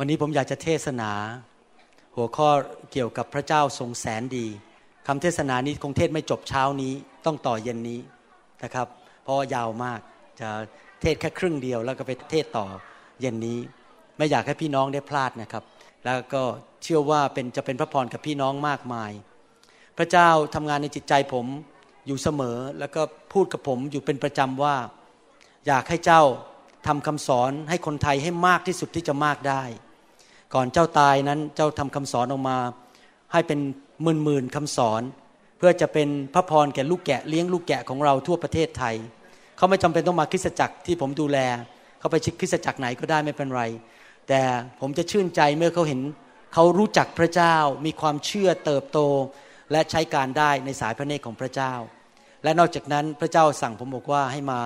วันนี้ผมอยากจะเทศนา หัวข้อเกี่ยวกับพระเจ้าทรงแสนดีคำเทศนานี้คงเทศไม่จบเช้านี้ต้องต่อเย็นนี้นะครับ เพราะยาวมากจะเทศแค่ครึ่งเดียว แล้วก็ไปเทศต่อเย็นนี้ ไม่อยากให้พี่น้องได้พลาดนะครับ แล้วก็เชื่อว่าเป็นจะเป็นพระพรกับพี่น้องมากมาย พระเจ้าทำงานในจิตใจผมอยู่เสมอแล้วก็พูดกับผมอยู่เป็นประจำว่า อยากให้เจ้าทำคำสอนให้คนไทยให้มากที่สุดที่จะมากได้ ก่อนเจ้าตายนั้นเจ้าทำคำสอนออกมา ให้เป็นหมื่นหมื่นคำสอน เพื่อจะเป็นพระพรแก่ลูกแกะเลี้ยงลูกแกะของเราทั่วประเทศไทย เขาไม่จำเป็นต้องมาคริสตจักรที่ผมดูแล เขาไปคริสตจักรไหนก็ได้ไม่เป็นไร แต่ผมจะชื่นใจเมื่อเขาเห็นเขารู้จักพระเจ้า มีความเชื่อเติบโต และใช้การได้ในสายพระเนตรของพระเจ้า และนอกจากนั้นพระเจ้าสั่งผมบอกว่าให้มา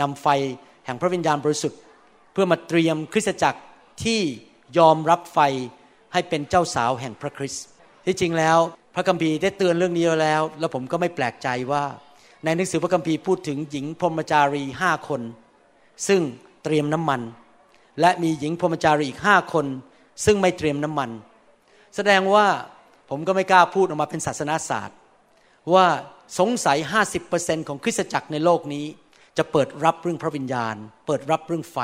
นำไฟแห่งพระวิญญาณบริสุทธิ์ เพื่อมาเตรียมคริสตจักรที่ ยอมรับไฟให้เป็นเจ้าสาวแห่งพระคริสต์ที่จริงแล้วพระคัมภีร์ได้เตือนเรื่องนี้แล้ว แล้วผมก็ไม่แปลกใจว่า ในหนังสือพระคัมภีร์พูดถึงหญิงพรหมจารีห้าคน ซึ่งเตรียมน้ำมัน และมีหญิงพรหมจารีอีกห้าคน ซึ่งไม่เตรียมน้ำมัน แสดงว่าผมก็ไม่กล้าพูดออกมาเป็นศาสนาศาสตร์ ว่าสงสัย 50%ของคริสตจักรในโลกนี้ จะเปิดรับเรื่องพระวิญญาณ เปิดรับเรื่องไฟ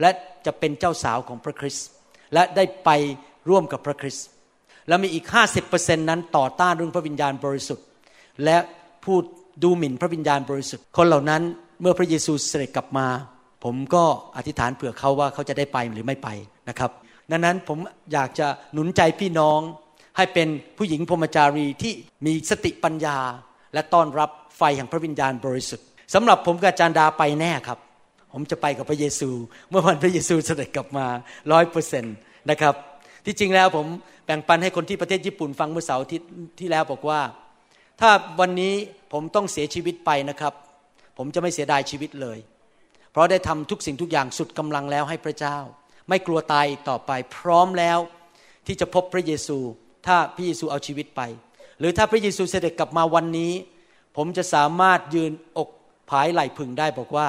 และจะเป็นเจ้าสาวของพระคริสต์ และได้ไปร่วมกับพระคริสต์แล้วมีอีก 50%นั้นต่อต้านเรื่องพระวิญญาณบริสุทธิ์ และพูดดูหมิ่นพระวิญญาณบริสุทธิ์ คนเหล่านั้นเมื่อพระเยซูเสด็จกลับมา ผมก็อธิษฐานเผื่อเขาว่าเขาจะได้ไปหรือไม่ไปนะครับ ดังนั้นผมอยากจะหนุนใจพี่น้องให้เป็นผู้หญิงพรมจารีที่มีสติปัญญา และต้อนรับไฟแห่งพระวิญญาณบริสุทธิ์สำหรับผมกับอาจารดาไปแน่ครับ ผมจะไปกับพระเยซู เมื่อวันพระเยซูเสด็จกลับมาร้อยเปอร์เซ็นต์นะครับ ที่จริงแล้วผมแบ่งปันให้คนที่ประเทศญี่ปุ่นฟังเมื่อเสาร์ที่ที่แล้วบอกว่า ถ้าวันนี้ผมต้องเสียชีวิตไปนะครับ ผมจะไม่เสียดายชีวิตเลย เพราะได้ทำทุกสิ่งทุกอย่างสุดกำลังแล้วให้พระเจ้า ไม่กลัวตายต่อไป พร้อมแล้วที่จะพบพระเยซู ถ้าพระเยซูเอาชีวิตไป หรือถ้าพระเยซูเสด็จกลับมาวันนี้ ผมจะสามารถยืนอกผายไหลพึงได้บอกว่า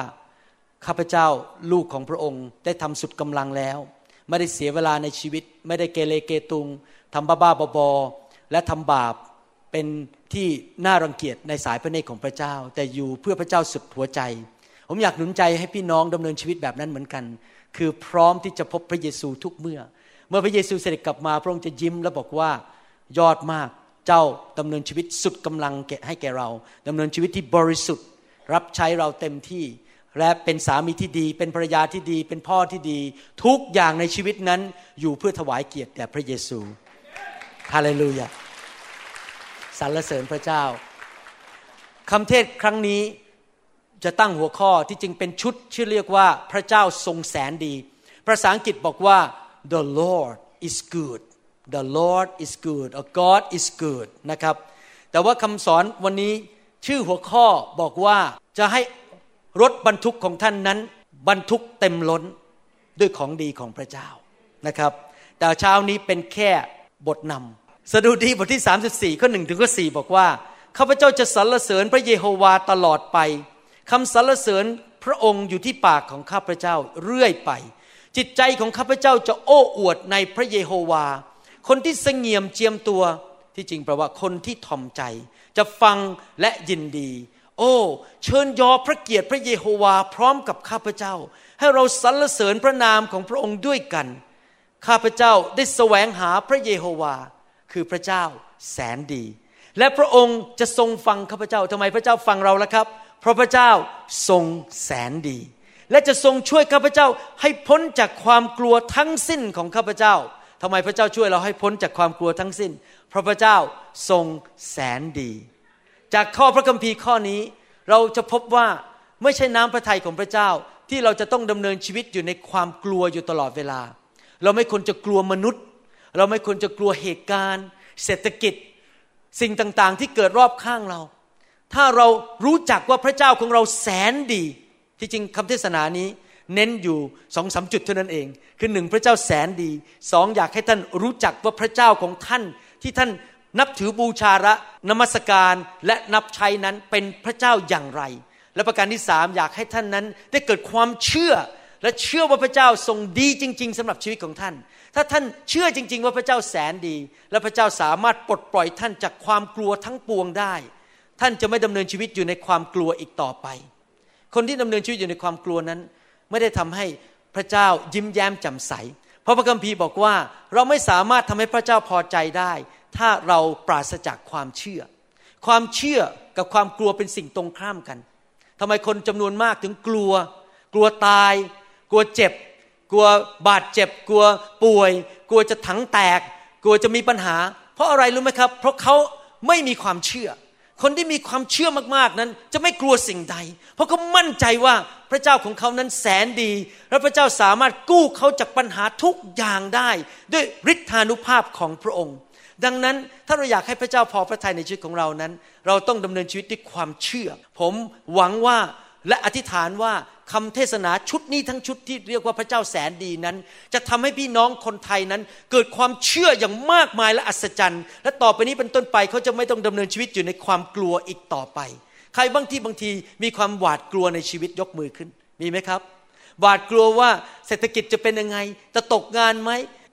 ข้าพเจ้าลูกของพระองค์ได้ทำสุดกำลังแล้ว ไม่ได้เสียเวลาในชีวิต ไม่ได้เกเรเกตุงทำบ้าบ้าบอและทำบาปเป็นที่น่ารังเกียจในสายพระเนตรของพระเจ้า แต่อยู่เพื่อพระเจ้าสุดหัวใจ ผมอยากหนุนใจให้พี่น้องดำเนินชีวิตแบบนั้นเหมือนกัน คือพร้อมที่จะพบพระเยซูทุกเมื่อ เมื่อพระเยซูเสด็จกลับมาพระองค์จะยิ้มและบอกว่ายอดมากเจ้าดำเนินชีวิตสุดกำลังแกให้แก่เราดำเนินชีวิตที่บริสุทธิ์ รับใช้เราเต็มที่ และเป็นสามีที่ดี เป็นภรรยาที่ดี เป็นพ่อที่ดี ทุกอย่างในชีวิตนั้นอยู่เพื่อถวายเกียรติแด่พระเยซูฮาเลลูยาสรรเสริญพระเจ้าคำเทศครั้งนี้จะตั้งหัวข้อที่จริงเป็นชุดชื่อเรียกว่าพระเจ้าทรงแสนดี ภาษาอังกฤษบอกว่า the Lord is good the Lord is good or God is good นะครับ แต่ว่าคำสอนวันนี้ชื่อหัวข้อบอกว่าจะให้ รถบรรทุกของท่านนั้น บรรทุกเต็มล้นด้วยของดีของพระเจ้านะครับ แต่เช้านี้เป็นแค่บทนำสดุดีบทที่ 34ข้อหนึ่งถึงข้อสบอกว่าข้าพเจ้าจะสรรเสริญพระเยโฮวาตลอดไปคำสรรเสริญพระองค์อยู่ที่ปากของข้าพเจ้าเรื่อยไป จิตใจของข้าพเจ้าจะโอ้อวดในพระเยโฮวา คนที่เสงี่ยมเจียมตัวที่จริงแปลว่าคนที่ทอมใจ จะฟังและยินดี โอ้ เชิญยอพระเกียรติพระเยโฮวาพร้อมกับข้าพเจ้า ให้เราสรรเสริญพระนามของพระองค์ด้วยกัน ข้าพเจ้าได้แสวงหาพระเยโฮวา คือพระเจ้าแสนดี และพระองค์จะทรงฟังข้าพเจ้าทำไมพระเจ้าฟังเราล่ะครับ เพราะพระเจ้าทรงแสนดี และจะทรงช่วยข้าพเจ้าให้พ้นจากความกลัวทั้งสิ้นของข้าพเจ้าทำไมพระเจ้าช่วยเราให้พ้นจากความกลัวทั้งสิ้น เพราะพระเจ้าทรงแสนดี จากข้อพระคัมภีร์ข้อนี้ เราจะพบว่าไม่ใช่น้ำพระทัยของพระเจ้าที่เราจะต้องดำเนินชีวิตอยู่ในความกลัวอยู่ตลอดเวลา เราไม่ควรจะกลัวมนุษย์ เราไม่ควรจะกลัวเหตุการณ์ เศรษฐกิจ สิ่งต่างๆ ที่เกิดรอบข้างเรา ถ้าเรารู้จักว่าพระเจ้าของเราแสนดี ที่จริงคำเทศนานี้เน้นอยู่สองสาจุดเท่านั้นเอง คือหนึ่งพระเจ้าแสนดีสองอยากให้ท่านรู้จักว่าพระเจ้าของท่านที่ท่าน นับถือบูชาระนมัสการและนับใช้นั้นเป็นพระเจ้าอย่างไร และประการที่สามอยากให้ท่านนั้นได้เกิดความเชื่อ และเชื่อว่าพระเจ้าทรงดีจริง ๆสำหรับชีวิตของท่าน ถ้าท่านเชื่อจริง ๆ ว่าพระเจ้าแสนดี และพระเจ้าสามารถปลดปล่อยท่านจากความกลัวทั้งปวงได้ ท่านจะไม่ดำเนินชีวิตอยู่ในความกลัวอีกต่อไป คนที่ดำเนินชีวิตอยู่ในความกลัวนั้น ไม่ได้ทำให้พระเจ้ายิ้มแย้มแจ่มใส เพราะพระคัมภีร์บอกว่าเราไม่สามารถทำให้พระเจ้าพอใจได้ ถ้าเราปราศจากความเชื่อ ความเชื่อกับความกลัวเป็นสิ่งตรงข้ามกันทำไมคนจำนวนมากถึงกลัว กลัวตาย กลัวเจ็บ กลัวบาดเจ็บ กลัวป่วย กลัวจะถังแตก กลัวจะมีปัญหา เพราะอะไรรู้ไหมครับ เพราะเขาไม่มีความเชื่อ คนที่มีความเชื่อมากๆนั้น จะไม่กลัวสิ่งใด เพราะเขามั่นใจว่าพระเจ้าของเขานั้นแสนดี และพระเจ้าสามารถกู้เขาจากปัญหาทุกอย่างได้ ด้วยฤทธานุภาพของพระองค์ ดังนั้นถ้าเราอยากให้พระเจ้าพอพระทัยในชีวิตของเรานั้น เราต้องดำเนินชีวิตด้วยความเชื่อ ผมหวังว่าและอธิษฐานว่าคำเทศนาชุดนี้ทั้งชุดที่เรียกว่าพระเจ้าแสนดีนั้น จะทำให้พี่น้องคนไทยนั้น เกิดความเชื่ออย่างมากมายและอัศจรรย์ และต่อไปนี้เป็นต้นไปเขาจะไม่ต้องดำเนินชีวิตอยู่ในความกลัวอีกต่อไป ใครบางที่บางทีมีความหวาดกลัวในชีวิตยกมือขึ้น มีไหมครับ หวาดกลัวว่าเศรษฐกิจจะเป็นยังไง จะตกงานไหม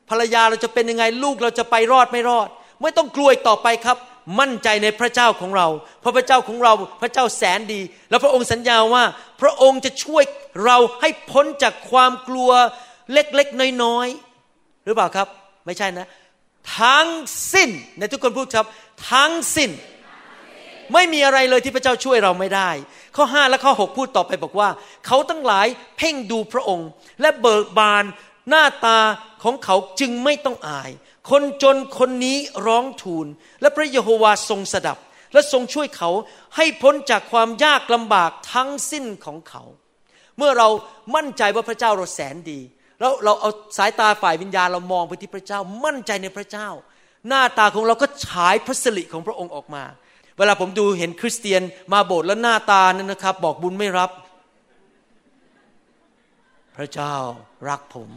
ภรรยาเราจะเป็นยังไงลูกเราจะไปรอดไม่รอด ไม่ต้องกลัวอีกต่อไปครับ มั่นใจในพระเจ้าของเรา เพราะพระเจ้าของเราพระเจ้าแสนดี แล้วพระองค์สัญญาว่า พระองค์จะช่วยเราให้พ้นจากความกลัวเล็กๆน้อยๆหรือเปล่าครับ ไม่ใช่นะ ทั้งสิ้นในทุกคนพูดครับ ทั้งสิ้นไม่มีอะไรเลยที่พระเจ้าช่วยเราไม่ได้ ข้อ 5 และข้อ 6 พูดต่อไปบอกว่า เขาทั้งหลายเพ่งดูพระองค์ และเบิกบานหน้าตาของเขาจึงไม่ต้องอาย คนจนคนนี้ร้องทูล และพระเยโฮวาทรงสดับ และทรงช่วยเขาให้พ้นจากความยากลำบากทั้งสิ้นของเขา เมื่อเรามั่นใจว่าพระเจ้าเราแสนดี แล้วเราเอาสายตาฝ่ายวิญญาณเรามองไปที่พระเจ้า มั่นใจในพระเจ้า หน้าตาของเราก็ฉายพระสิริของพระองค์ออกมา เวลาผมดูเห็นคริสเตียนมาโบสถ์แล้วหน้าตานั้นนะครับ บอกบุญไม่รับ พระเจ้ารักผม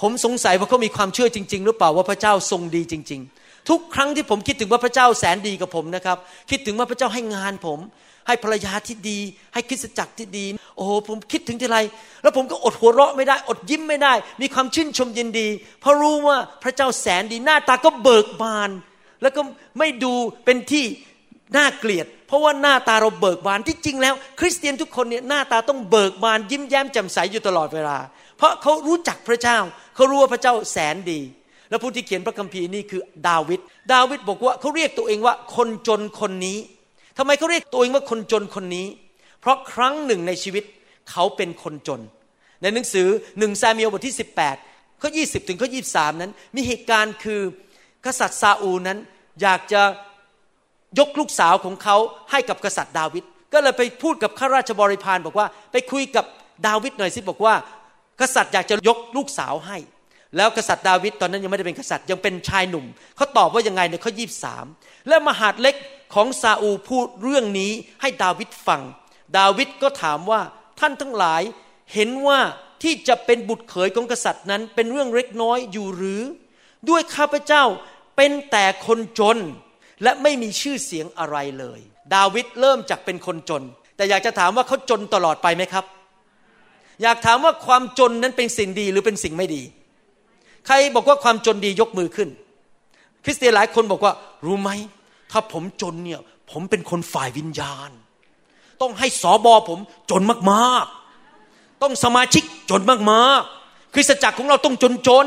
ผมสงสัยว่าเขามีความเชื่อจริง ๆ หรือเปล่าว่าพระเจ้าทรงดีจริง ๆ ทุกครั้งที่ผมคิดถึงว่าพระเจ้าแสนดีกับผมนะครับ คิดถึงว่าพระเจ้าให้งานผม ให้ภรรยาที่ดี ให้คริสตจักรที่ดี โอ้โหผมคิดถึงทีไร แล้วผมก็อดหัวเราะไม่ได้ อดยิ้มไม่ได้ มีความชื่นชมยินดี เพราะรู้ว่าพระเจ้าแสนดีหน้าตาก็เบิกบาน แล้วก็ไม่ดูเป็นที่น่าเกลียด เพราะว่าหน้าตาเราเบิกบานที่จริงแล้ว คริสเตียนทุกคนเนี่ยหน้าตาต้องเบิกบานยิ้มแย้มแจ่มใสอยู่ตลอดเวลา เพราะเขารู้จักพระเจ้า เขารู้ว่าพระเจ้าแสนดี แล้วผู้ที่เขียนพระคัมภีร์นี่คือดาวิดดาวิดบอกว่าเขาเรียกตัวเองว่าคนจนคนนี้ทำไมเขาเรียกตัวเองว่าคนจนคนนี้ เพราะครั้งหนึ่งในชีวิตเขาเป็นคนจน ในหนังสือหนึ่งซามีลบทที่ 18ข้อ20 ถึงข้อ 23 นั้น มีเหตุการณ์คือกษัตริย์ซาอูนั้นอยากจะยกลูกสาวของเขาให้กับกษัตริย์ดาวิดก็เลยไปพูดกับข้าราชบริพารบอกว่า ไปคุยกับดาวิดหน่อยสิบอกว่า กษัตริย์อยากจะยกลูกสาวให้ แล้วกษัตริย์ดาวิดตอนนั้นยังไม่ได้เป็นกษัตริย์ยังเป็นชายหนุ่มเขาตอบว่ายังไงในข้อยีบสามและมหาดเล็กของซาอูพูดเรื่องนี้ให้ดาวิดฟัง ดาวิดก็ถามว่าท่านทั้งหลายเห็นว่าที่จะเป็นบุตรเขยของกษัตริย์นั้น เป็นเรื่องเล็กน้อยอยู่หรือ ด้วยข้าพเจ้าเป็นแต่คนจน และไม่มีชื่อเสียงอะไรเลย ดาวิดเริ่มจากเป็นคนจน แต่อยากจะถามว่าเขาจนตลอดไปไหมครับ อยากถามว่าความจนนั้นเป็นสิ่งดีหรือเป็นสิ่งไม่ดี ใครบอกว่าความจนดียกมือขึ้น คริสเตียนหลายคนบอกว่า รู้ไหม ถ้าผมจนเนี่ย ผมเป็นคนฝ่ายวิญญาณ ต้องให้สอบอผมจนมากๆ ต้องสมาชิกจนมากๆ คริสตจักรของเราต้องจนจน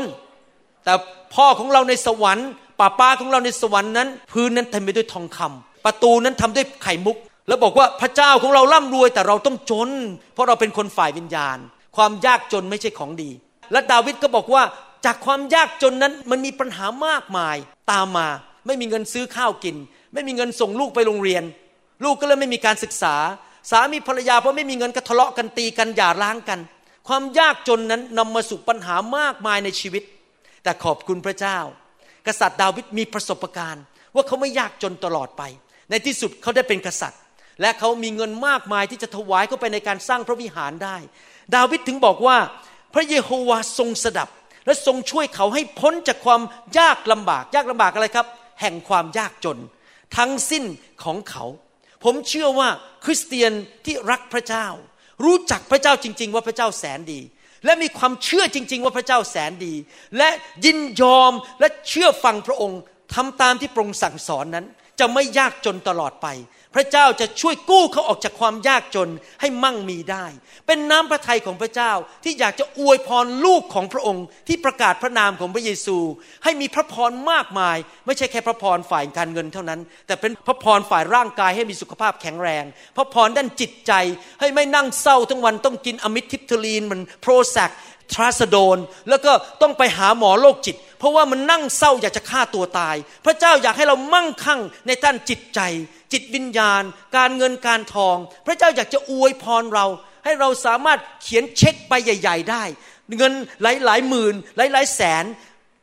แต่พ่อของเราในสวรรค์ป้าป้าของเราในสวรรค์นั้น พื้นนั้นเต็มไปด้วยทองคำประตูนั้นทำด้วยไข่มุก แล้วบอกว่าพระเจ้าของเราร่ำรวยแต่เราต้องจน เพราะเราเป็นคนฝ่ายวิญญาณ ความยากจนไม่ใช่ของดี และดาวิดก็บอกว่าจากความยากจนนั้นมันมีปัญหามากมายตามมา ไม่มีเงินซื้อข้าวกิน ไม่มีเงินส่งลูกไปโรงเรียน ลูกก็เลยไม่มีการศึกษา สามีภรรยาเพราะไม่มีเงินก็ทะเลาะกันตีกันหย่าร้างกัน ความยากจนนั้นนำมาสู่ปัญหามากมายในชีวิต แต่ขอบคุณพระเจ้า กษัตริย์ดาวิดมีประสบการณ์ ว่าเขาไม่ยากจนตลอดไป ในที่สุดเขาได้เป็นกษัตริย์ และเขามีเงินมากมายที่จะถวายเข้าไปในการสร้างพระวิหารได้ ดาวิดถึงบอกว่า พระเยโฮวาทรงสดับ และทรงช่วยเขาให้พ้นจากความยากลำบาก ยากลำบากอะไรครับ แห่งความยากจน ทั้งสิ้นของเขา ผมเชื่อว่าคริสเตียนที่รักพระเจ้า รู้จักพระเจ้าจริง ๆ ว่าพระเจ้าแสนดีและมีความเชื่อจริง ๆ ว่าพระเจ้าแสนดี และยินยอมและเชื่อฟังพระองค์ทำตามที่พระองค์สั่งสอนนั้น จะไม่ยากจนตลอดไป พระเจ้าจะช่วยกู้เขาออกจากความยากจนให้มั่งมีได้ เป็นน้ำพระทัยของพระเจ้าที่อยากจะอวยพรลูกของพระองค์ ที่ประกาศพระนามของพระเยซู ให้มีพระพรมากมาย ไม่ใช่แค่พระพรฝ่ายการเงินเท่านั้น แต่เป็นพระพรฝ่ายร่างกายให้มีสุขภาพแข็งแรง พระพรด้านจิตใจให้ไม่นั่งเศร้าทั้งวันต้องกินอมิทิปทลีนมันโปรแซกทราสโดน แล้วก็ต้องไปหาหมอโรคจิต เพราะว่ามันนั่งเศร้าอยากจะฆ่าตัวตาย พระเจ้าอยากให้เรามั่งคั่งในด้านจิตใจ จิตวิญญาณ การเงินการทอง พระเจ้าอยากจะอวยพรเรา ให้เราสามารถเขียนเช็คใบใหญ่ ๆ ได้ เงินหลายหลายหมื่นหลายหลายแสน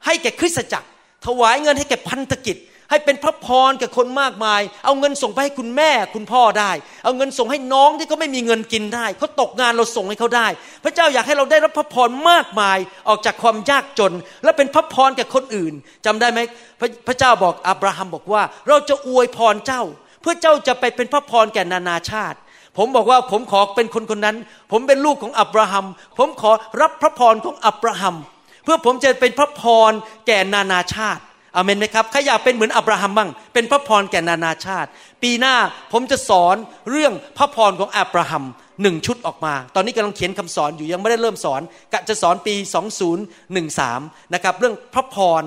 ให้แก่คริสตจักร ถวายเงินให้แก่พันธกิจ ให้เป็นพระพรกับคนมากมาย เอาเงินส่งไปให้คุณแม่คุณพ่อได้ เอาเงินส่งให้น้องที่เขาไม่มีเงินกินได้เขาตกงานเราส่งให้เขาได้ พระเจ้าอยากให้เราได้รับพระพรมากมายออกจากความยากจน และเป็นพระพรแก่คนอื่นจำได้ไหมพระพระเจ้าบอกอับราฮัมบอกว่า เราจะอวยพรเจ้า เพื่อเจ้าจะไปเป็นพระพรแก่นานาชาติผมบอกว่าผมขอเป็นคนคนนั้น ผมเป็นลูกของอับราฮัม ผมขอรับพระพรของอับราฮัม เพื่อผมจะเป็นพระพรแก่นานาชาติ อเมนไหมครับใครอยากเป็นเหมือนอับราฮัมบ้างเป็นพระพรแก่นานาชาติ ปีหน้าผมจะสอนเรื่องพระพรของอับราฮัมหนึ่งชุดออกมา ตอนนี้กำลังเขียนคำสอนอยู่ยังไม่ได้เริ่มสอนกะจะสอนปี 2013 นะครับเรื่องพระพร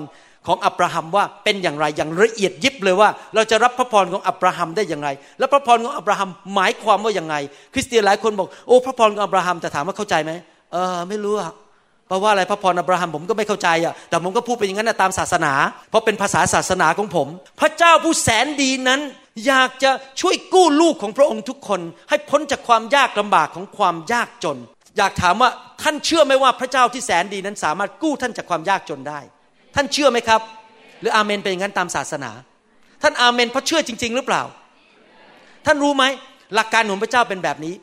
ของอับราฮัมว่าเป็นอย่างไรอย่างละเอียดยิบเลยว่า เราจะรับพระพรของอับราฮัมได้อย่างไร และพระพรของอับราฮัมหมายความว่าอย่างไงคริสเตียนหลายคนบอกโอ้พระพรของอับราฮัมแต่ถามว่าเข้าใจไหมเออไม่รู้อะ เพราะว่าอะไรพระพรอับราฮัมผมก็ไม่เข้าใจอะแต่ผมก็พูดไปอย่างนั้นตามศาสนา เพราะเป็นภาษาศาสนาของผม พระเจ้าผู้แสนดีนั้น อยากจะช่วยกู้ลูกของพระองค์ทุกคน ให้พ้นจากความยากลำบากของความยากจน อยากถามว่าท่านเชื่อไหมว่าพระเจ้าที่แสนดีนั้นสามารถกู้ท่านจากความยากจนได้ ท่านเชื่อไหมครับ หรืออาเมนเป็นอย่างนั้นตามศาสนา ท่านอาเมนเพราะเชื่อจริง ๆ หรือเปล่า ท่านรู้ไหมหลักการของพระเจ้าเป็นแบบนี้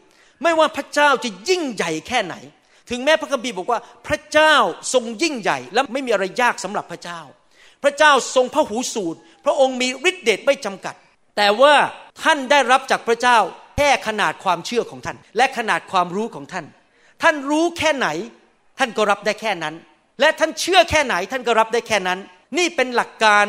ไม่ว่าพระเจ้าจะยิ่งใหญ่แค่ไหน ถึงแม้พระคัมภีร์บอกว่าพระเจ้าทรงยิ่งใหญ่ และไม่มีอะไรยากสำหรับพระเจ้า พระเจ้าทรงพระหูสูตร พระองค์มีฤทธิเดชไม่จำกัด แต่ว่าท่านได้รับจากพระเจ้าแค่ขนาดความเชื่อของท่าน และขนาดความรู้ของท่าน ท่านรู้แค่ไหน ท่านก็รับได้แค่นั้น และท่านเชื่อแค่ไหน ท่านก็รับได้แค่นั้น นี่เป็นหลักการ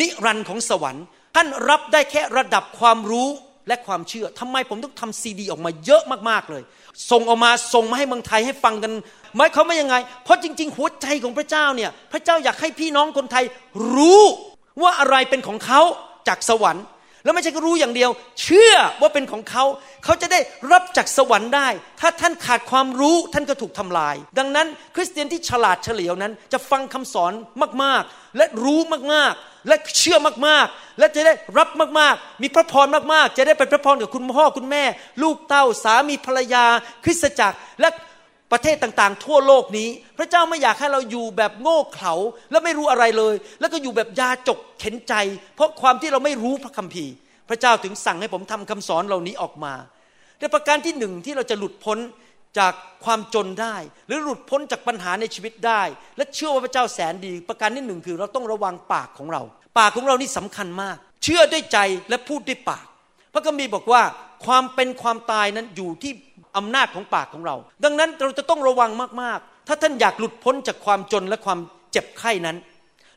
นิรันดร์ของสวรรค์ ท่านรับได้แค่ระดับความรู้ และความเชื่อทำไมผมต้องทำซีดีออกมาเยอะมากๆเลย ส่งออกมาส่งมาให้เมืองไทยให้ฟังกันหมายเขามว่ายังไง เพราะจริง ๆ หัวใจของพระเจ้าเนี่ย พระเจ้าอยากให้พี่น้องคนไทยรู้ว่าอะไรเป็นของเขาจากสวรรค์ แล้วไม่ใช่ก็รู้อย่างเดียว เชื่อว่าเป็นของเขา เขาจะได้รับจากสวรรค์ได้ ถ้าท่านขาดความรู้ท่านก็ถูกทำลาย ดังนั้น คริสเตียนที่ฉลาดเฉลียวนั้น จะฟังคำสอนมากๆ และรู้มากๆ และเชื่อมากๆ และจะได้รับมากๆ มีพระพรมากๆ จะได้เป็นพระพรกับคุณพ่อคุณแม่ ลูกเต้าสามีภรรยา คริสตจักรและประเทศต่างๆ ทั่วโลกนี้ พระเจ้าไม่อยากให้เราอยู่แบบโง่เขลาและไม่รู้อะไรเลย แล้วก็อยู่แบบยาจกเข็นใจ เพราะความที่เราไม่รู้พระคัมภีร์ พระเจ้าถึงสั่งให้ผมทำคำสอนเหล่านี้ออกมา แต่ประการที่หนึ่งที่เราจะหลุดพ้น จากความจนได้ หรือหลุดพ้นจากปัญหาในชีวิตได้ และเชื่อว่าพระเจ้าแสนดี ประการที่หนึ่งคือเราต้องระวังปากของเรา ปากของเรานี่สำคัญมาก เชื่อด้วยใจและพูดด้วยปาก พระคัมภีร์บอกว่าความเป็นความตายนั้นอยู่ที่อำนาจของปากของเรา ดังนั้นเราจะต้องระวังมากๆ ถ้าท่านอยากหลุดพ้นจากความจนและความเจ็บไข้นั้น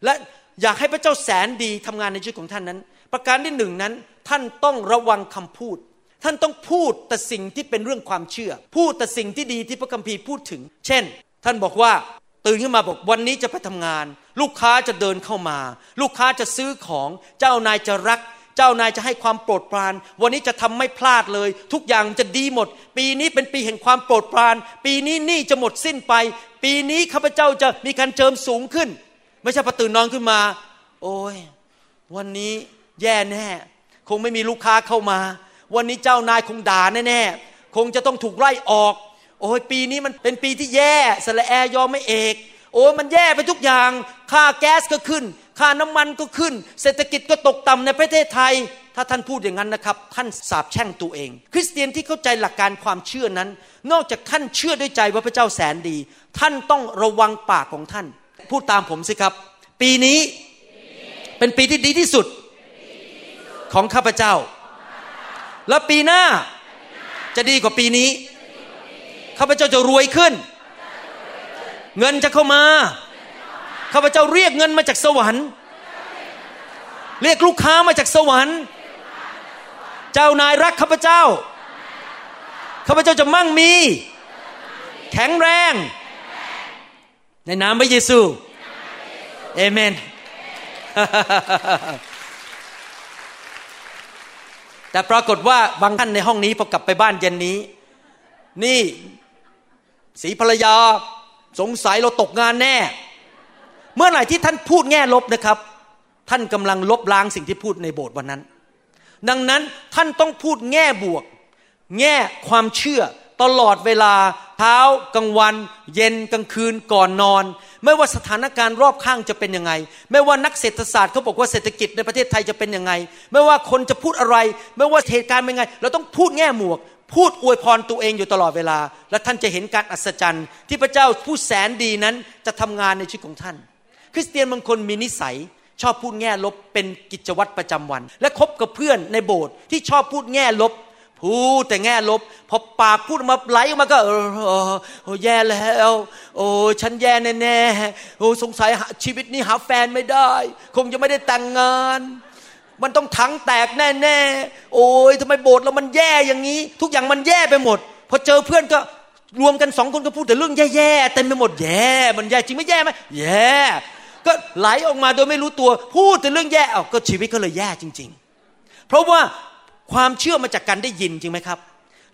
และอยากให้พระเจ้าแสนดีทำงานในชีวิตของท่านนั้น ประการที่หนึ่งนั้นท่านต้องระวังคำพูด ท่านต้องพูดแต่สิ่งที่เป็นเรื่องความเชื่อ พูดแต่สิ่งที่ดีที่พระคัมภีร์พูดถึง เช่น ท่านบอกว่าตื่นขึ้นมาบอกวันนี้จะไปทำงาน ลูกค้าจะเดินเข้ามา ลูกค้าจะซื้อของ เจ้านายจะรัก เจ้านายจะให้ความโปรดปราน วันนี้จะทำไม่พลาดเลย ทุกอย่างจะดีหมด ปีนี้เป็นปีแห่งความโปรดปราน ปีนี้หนี้จะหมดสิ้นไป ปีนี้ข้าพเจ้าจะมีการเจิมสูงขึ้น ไม่ใช่พอตื่นนอนขึ้นมา โอ้ยวันนี้แย่แน่ คงไม่มีลูกค้าเข้ามา วันนี้เจ้านายคงด่าแน่ๆ คงจะต้องถูกไล่ออก โอ้ยปีนี้มันเป็นปีที่แย่สละแอยอมไม่เอก โอ้ยมันแย่ไปทุกอย่าง ค่าแก๊สก็ขึ้น ค่าน้ำมันก็ขึ้น เศรษฐกิจก็ตกต่ำในประเทศไทย ถ้าท่านพูดอย่างนั้นนะครับ ท่านสาบแช่งตัวเอง คริสเตียนที่เข้าใจหลักการความเชื่อนั้น นอกจากท่านเชื่อด้วยใจว่าพระเจ้าแสนดี ท่านต้องระวังปากของท่าน พูดตามผมสิครับ ปีนี้เป็นปีที่ดีที่สุดของข้าพเจ้า แล้วปีหน้า จะดีกว่าปีนี้ ข้าพเจ้าจะรวยขึ้น เงินจะเข้ามา ข้าพเจ้าเรียกเงินมาจากสวรรค์ เรียกลูกค้ามาจากสวรรค์ เจ้านายรักข้าพเจ้า ข้าพเจ้าจะมั่งมี แข็งแรง ในนามพระเยซู เอเมน แต่ปรากฏว่าบางท่านในห้องนี้พอกลับไปบ้านเย็นนี้ นี่สีภรรยาสงสัยเราตกงานแน่ เมื่อไหร่ที่ท่านพูดแง่ลบนะครับ ท่านกำลังลบล้างสิ่งที่พูดในโบสถ์วันนั้น ดังนั้นท่านต้องพูดแง่บวก แง่ความเชื่อตลอดเวลาเช้ากลางวัน เย็นกลางคืนก่อนนอน ไม่ว่าสถานการณ์รอบข้างจะเป็นยังไง ไม่ว่านักเศรษฐศาสตร์เขาบอกว่าเศรษฐกิจในประเทศไทยจะเป็นยังไง ไม่ว่าคนจะพูดอะไร ไม่ว่าเหตุการณ์เป็นยังไง เราต้องพูดแง่หมวก พูดอวยพรตัวเองอยู่ตลอดเวลา และท่านจะเห็นการอัศจรรย์ที่พระเจ้าผู้แสนดีนั้นจะทำงานในชีวิตของท่าน คริสเตียนบางคนมีนิสัยชอบพูดแง่ลบเป็นกิจวัตรประจำวัน และคบกับเพื่อนในโบสถ์ที่ชอบพูดแง่ลบ พูดแต่แง่ลบ พอปากพูดมาไหลออกมาก็ โอ้แย่แล้ว โอ้ฉันแย่แน่ๆโอ้สงสัยชีวิตนี้หาแฟนไม่ได้ คงจะไม่ได้แต่งงาน มันต้องถังแตกแน่ๆโอ้ยทำไมโบสถ์เรามันแย่อย่างนี้ ทุกอย่างมันแย่ไปหมด พอเจอเพื่อนก็รวมกันสองคนก็พูดแต่เรื่องแย่ๆเต็มไปหมดแย่มันแย่จริงไม่แย่ไหมแย่ก็ไหลออกมาโดยไม่รู้ตัว พูดแต่เรื่องแย่เอาก็ชีวิตก็เลยแย่จริง ๆ เพราะว่า ความเชื่อมาจากการได้ยินจริงไหมครับ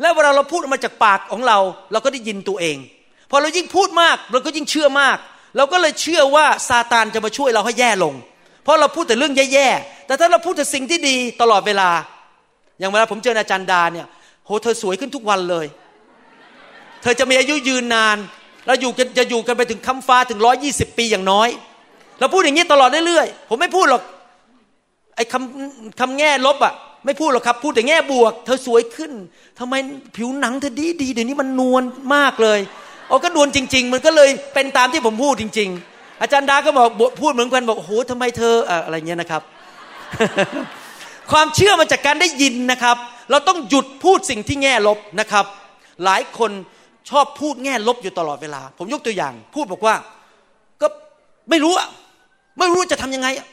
แล้วเวลาเราพูดออกมาจากปากของเรา เราก็ได้ยินตัวเอง พอเรายิ่งพูดมาก เราก็ยิ่งเชื่อมาก เราก็เลยเชื่อว่าซาตานจะมาช่วยเราให้แย่ลง เพราะเราพูดแต่เรื่องแย่ๆแต่ถ้าเราพูดแต่สิ่งที่ดีตลอดเวลา อย่างเวลาผมเจออาจารย์ดาเนี่ยโหเธอสวยขึ้นทุกวันเลย เธอจะมีอายุยืนนานเราอยู่กันจะอยู่กันไปถึงคำฟ้าถึงร้อยี่สิบปีอย่างน้อย เราพูดอย่างนี้ตลอดเรื่อยๆผมไม่พูดหรอกไอ้คำคำแง่ลบอะ ไม่พูดหรอกครับ พูดแต่แง่บวก เธอสวยขึ้นทำไมผิวหนังเธอดีดีเดี๋ยวนี้มันนวลมากเลยโอ้ก็นวลจริง ๆ มันก็เลยเป็นตามที่ผมพูดจริง ๆ อาจารย์ดาก็บอกพูดเหมือนกันบอกโอ้โหทำไมเธออะไรเงี้ยนะครับ ความเชื่อมาจากการได้ยินนะครับ เราต้องหยุดพูดสิ่งที่แง่ลบนะครับ หลายคนชอบพูดแง่ลบอยู่ตลอดเวลา ผมยกตัวอย่าง พูดบอกว่า ก็ไม่รู้อะไม่รู้จะทํำยังไงอะ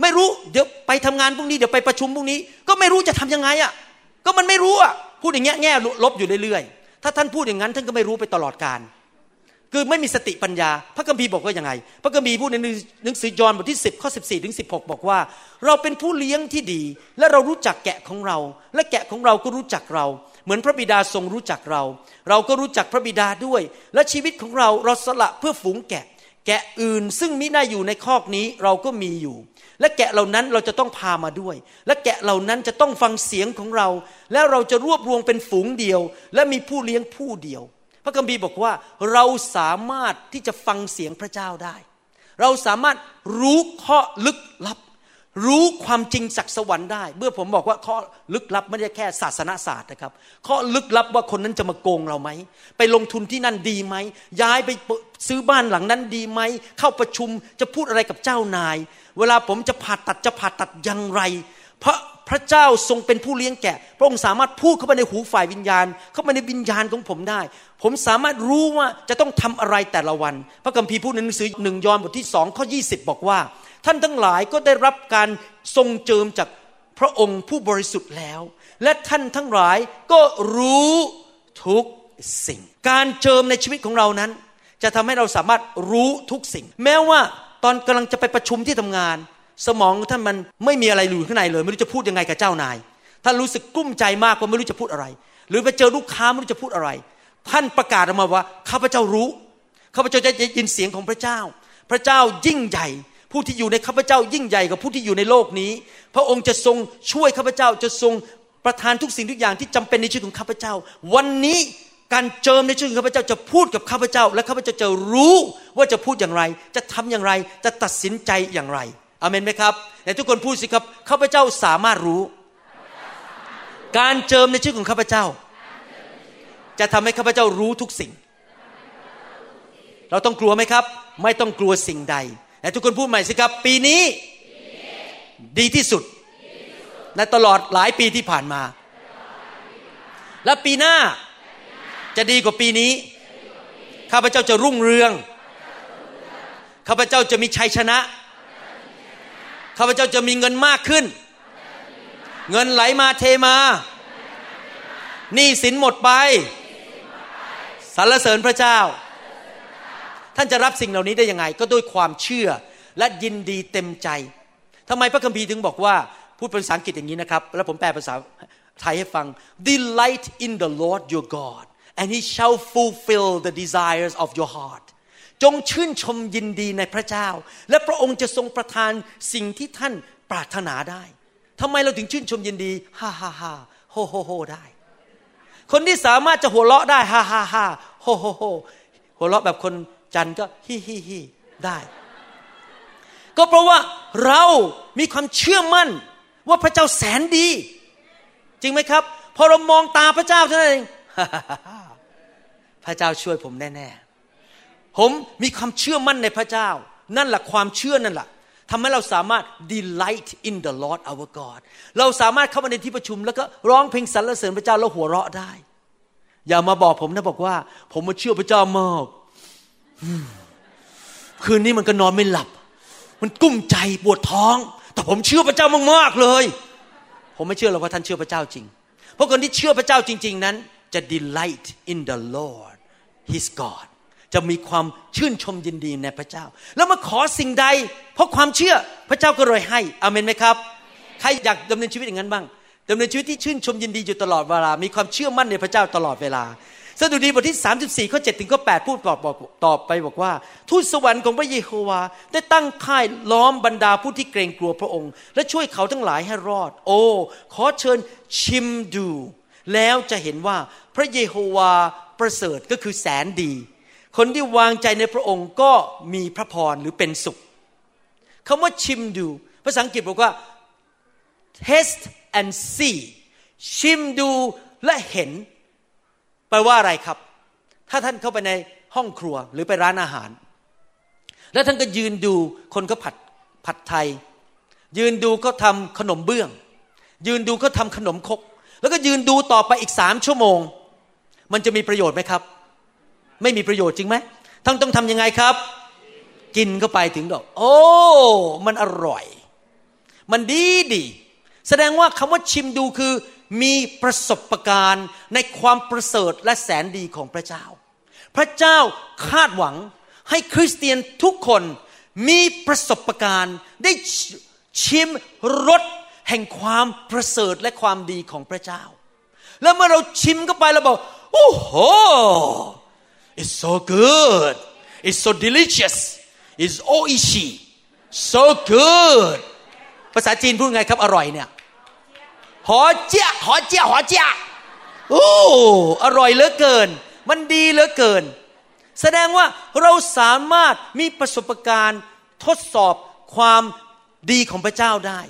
ไม่รู้เดี๋ยวไปทำงานพรุ่งนี้เดี๋ยวไปประชุมพรุ่งนี้ ก็ไม่รู้จะทํำยังไงอะก็มันไม่รู้อะพูดอย่างเงี้ยแง่ลบอยู่เรื่อยๆถ้าท่านพูดอย่างนั้นท่านก็ไม่รู้ไปตลอดการคือไม่มีสติปัญญา พระคัมภีร์บอกว่ายังไง พระคัมภีร์พูดในหนังสือยอห์นบทที่ 10ข้อ14ถึง16 บอกว่า เราเป็นผู้เลี้ยงที่ดี และเรารู้จักแกะของเรา และแกะของเราก็รู้จักเรา เหมือนพระบิดาทรงรู้จักเรา เราก็รู้จักพระบิดาด้วย และชีวิตของเราเราสละเพื่อฝูงแกะ แกะอื่นซึ่งมิน่าอยู่ในคอกนี้เราก็มีอยู่ และแกะเหล่านั้นเราจะต้องพามาด้วย และแกะเหล่านั้นจะต้องฟังเสียงของเรา แล้วเราจะรวบรวมเป็นฝูงเดียว และมีผู้เลี้ยงผู้เดียว พระคัมภีร์บอกว่าเราสามารถที่จะฟังเสียงพระเจ้าได้ เราสามารถรู้ข้อลึกลับ รู้ความจริงจากสวรรค์ได้ เมื่อผมบอกว่าข้อลึกลับไม่ใช่แค่ศาสนาศาสตร์นะครับข้อลึกลับว่าคนนั้นจะมาโกงเราไหม ไปลงทุนที่นั่นดีไหม ย้ายไปซื้อบ้านหลังนั้นดีไหม เข้าประชุมจะพูดอะไรกับเจ้านาย เวลาผมจะผ่าตัดจะผ่าตัดอย่างไร เพราะพระเจ้าทรงเป็นผู้เลี้ยงแกะ พระองค์สามารถพูดเข้าไปในหูฝ่ายวิญญาณ เข้าไปในวิญญาณของผมได้ ผมสามารถรู้ว่าจะต้องทำอะไรแต่ละวัน พระคัมภีร์พูดในหนังสือหนึ่งยอห์นบทที่สองข้อยีบอกว่า ท่านทั้งหลายก็ได้รับการทรงเจิมจากพระองค์ผู้บริสุทธิ์แล้ว และท่านทั้งหลายก็รู้ทุกสิ่ง การเจิมในชีวิตของเรานั้น จะทำให้เราสามารถรู้ทุกสิ่ง แม้ว่าตอนกำลังจะไปประชุมที่ทำงาน สมองท่านมันไม่มีอะไรอยู่ข้างในเลย ไม่รู้จะพูดยังไงกับเจ้านายท่านรู้สึกกุ้มใจมากว่าไม่รู้จะพูดอะไร หรือไปเจอลูกค้าไม่รู้จะพูดอะไร ท่านประกาศออกมาว่าข้าพเจ้ารู้ข้าพเจ้าจะยินเสียงของพระเจ้า พระเจ้ายิ่งใหญ่ ผู้ที่อยู่ในข้าพเจ้ายิ่งใหญ่กว่าผู้ที่อยู่ในโลกนี้ พระองค์จะทรงช่วยข้าพเจ้าจะทรงประทานทุกสิ่งทุกอย่างที่จำเป็นในชีวิตของข้าพเจ้า วันนี้การเจิมในชีวิตของข้าพเจ้าจะพูดกับข้าพเจ้า และข้าพเจ้าจะรู้ว่าจะพูดอย่างไร จะทำอย่างไร จะตัดสินใจอย่างไรอเมนไหมครับไหนทุกคนพูดสิครับข้าพเจ้าสามารถรู้ การเจิมในชีวิตของข้าพเจ้า จะทำให้ข้าพเจ้ารู้ทุกสิ่ง เราต้องกลัวไหมครับ ไม่ต้องกลัวสิ่งใด แต่ทุกคนพูดใหม่สิครับ ปีนี้ ดีที่สุด ในตลอดหลายปีที่ผ่านมา และปีหน้าจะดีกว่าปีนี้ ข้าพเจ้าจะรุ่งเรือง ข้าพเจ้าจะมีชัยชนะ ข้าพเจ้าจะมีเงินมากขึ้น เงินไหลมาเทมา หนี้สินหมดไป สรรเสริญพระเจ้า ท่านจะรับสิ่งเหล่านี้ได้ยังไง ก็ด้วยความเชื่อและยินดีเต็มใจทำไมพระคัมภีร์ถึงบอกว่าพูดเป็นภาษาอังกฤษอย่างนี้นะครับ แล้วผมแปลภาษาไทยให้ฟัง delight in the Lord your God and he shall fulfill the desires of your heart จงชื่นชมยินดีในพระเจ้า และพระองค์จะทรงประทานสิ่งที่ท่านปรารถนาได้ทำไมเราถึงชื่นชมยินดีฮ่าฮ่าฮ่าโฮโฮโฮได้ คนที่สามารถจะหัวเราะได้ฮ่าฮ่าฮ่าโฮโฮโฮหัวเราะแบบคน จันก็ฮิฮิฮิได้ ก็เพราะว่าเรามีความเชื่อมั่นว่าพระเจ้าแสนดี จริงไหมครับ พอเรามองตาพระเจ้าเท่านั้นเองพระเจ้าช่วยผมแน่ๆ ผมมีความเชื่อมั่นในพระเจ้า นั่นแหละความเชื่อนั่นแหละทำให้เราสามารถ delight in the Lord our God เราสามารถเข้ามาในที่ประชุม แล้วก็ร้องเพลงสรรเสริญพระเจ้าแล้วหัวเราะได้ อย่ามาบอกผมนะบอกว่า ผมมาเชื่อพระเจ้ามาก คืนนี้มันก็นอนไม่หลับ มันกุ้มใจปวดท้อง แต่ผมเชื่อพระเจ้ามากๆเลย ผมไม่เชื่อหรอกว่าท่านเชื่อพระเจ้าจริง เพราะคนที่เชื่อพระเจ้าจริง ๆ นั้น จะ delight in the Lord His God จะมีความชื่นชมยินดีในพระเจ้า แล้วมาขอสิ่งใด เพราะความเชื่อพระเจ้าก็เลยให้อเมนไหมครับ ใครอยากดำเนินชีวิตอย่างนั้นบ้างดำเนินชีวิตที่ชื่นชมยินดีอยู่ตลอดเวลา มีความเชื่อมั่นในพระเจ้าตลอดเวลา สดุดีบทที่ 34 ข้อ7ถึงข้อ8พูดบอกบอกตอบไปบอกว่า ทูตสวรรค์ของพระเยโฮวาได้ตั้งค่ายล้อมบรรดาผู้ที่เกรงกลัวพระองค์ และช่วยเขาทั้งหลายให้รอด โอ้ขอเชิญชิมดู แล้วจะเห็นว่าพระเยโฮวาประเสริฐก็คือแสนดี คนที่วางใจในพระองค์ก็มีพระพรหรือเป็นสุขคำว่าชิมดู ภาษาอังกฤษบอกว่า taste and see ชิมดูและเห็น แปลว่าอะไรครับ ถ้าท่านเข้าไปในห้องครัวหรือไปร้านอาหาร แล้วท่านก็ยืนดูคนเขาผัดผัดไทย ยืนดูเขาทาขนมเบื้อง ยืนดูเขาทาขนมคก แล้วก็ยืนดูต่อไปอีกสามชั่วโมง มันจะมีประโยชน์ไหมครับ ไม่มีประโยชน์จริงไหมท่านต้องทำยังไงครับ กินเข้าไปถึงดอก โอ้ มันอร่อย มันดีดี แสดงว่าคำว่าชิมดูคือ มีประสบการณ์ในความประเสริฐและแสนดีของพระเจ้า พระเจ้าคาดหวังให้คริสเตียนทุกคนมีประสบการณ์ได้ชิมรสแห่งความประเสริฐและความดีของพระเจ้า แล้วเมื่อเราชิมเข้าไปเราบอกโอ้โห it's so good it's so delicious it's oishi so good ภาษาจีนพูดไงครับ อร่อยเนี่ย หอเจ้าหอเจ้าหอเจ้าโอ้อร่อยเหลือเกิน มันดีเหลือเกิน แสดงว่าเราสามารถมีประสบการณ์ทดสอบความดีของพระเจ้าได้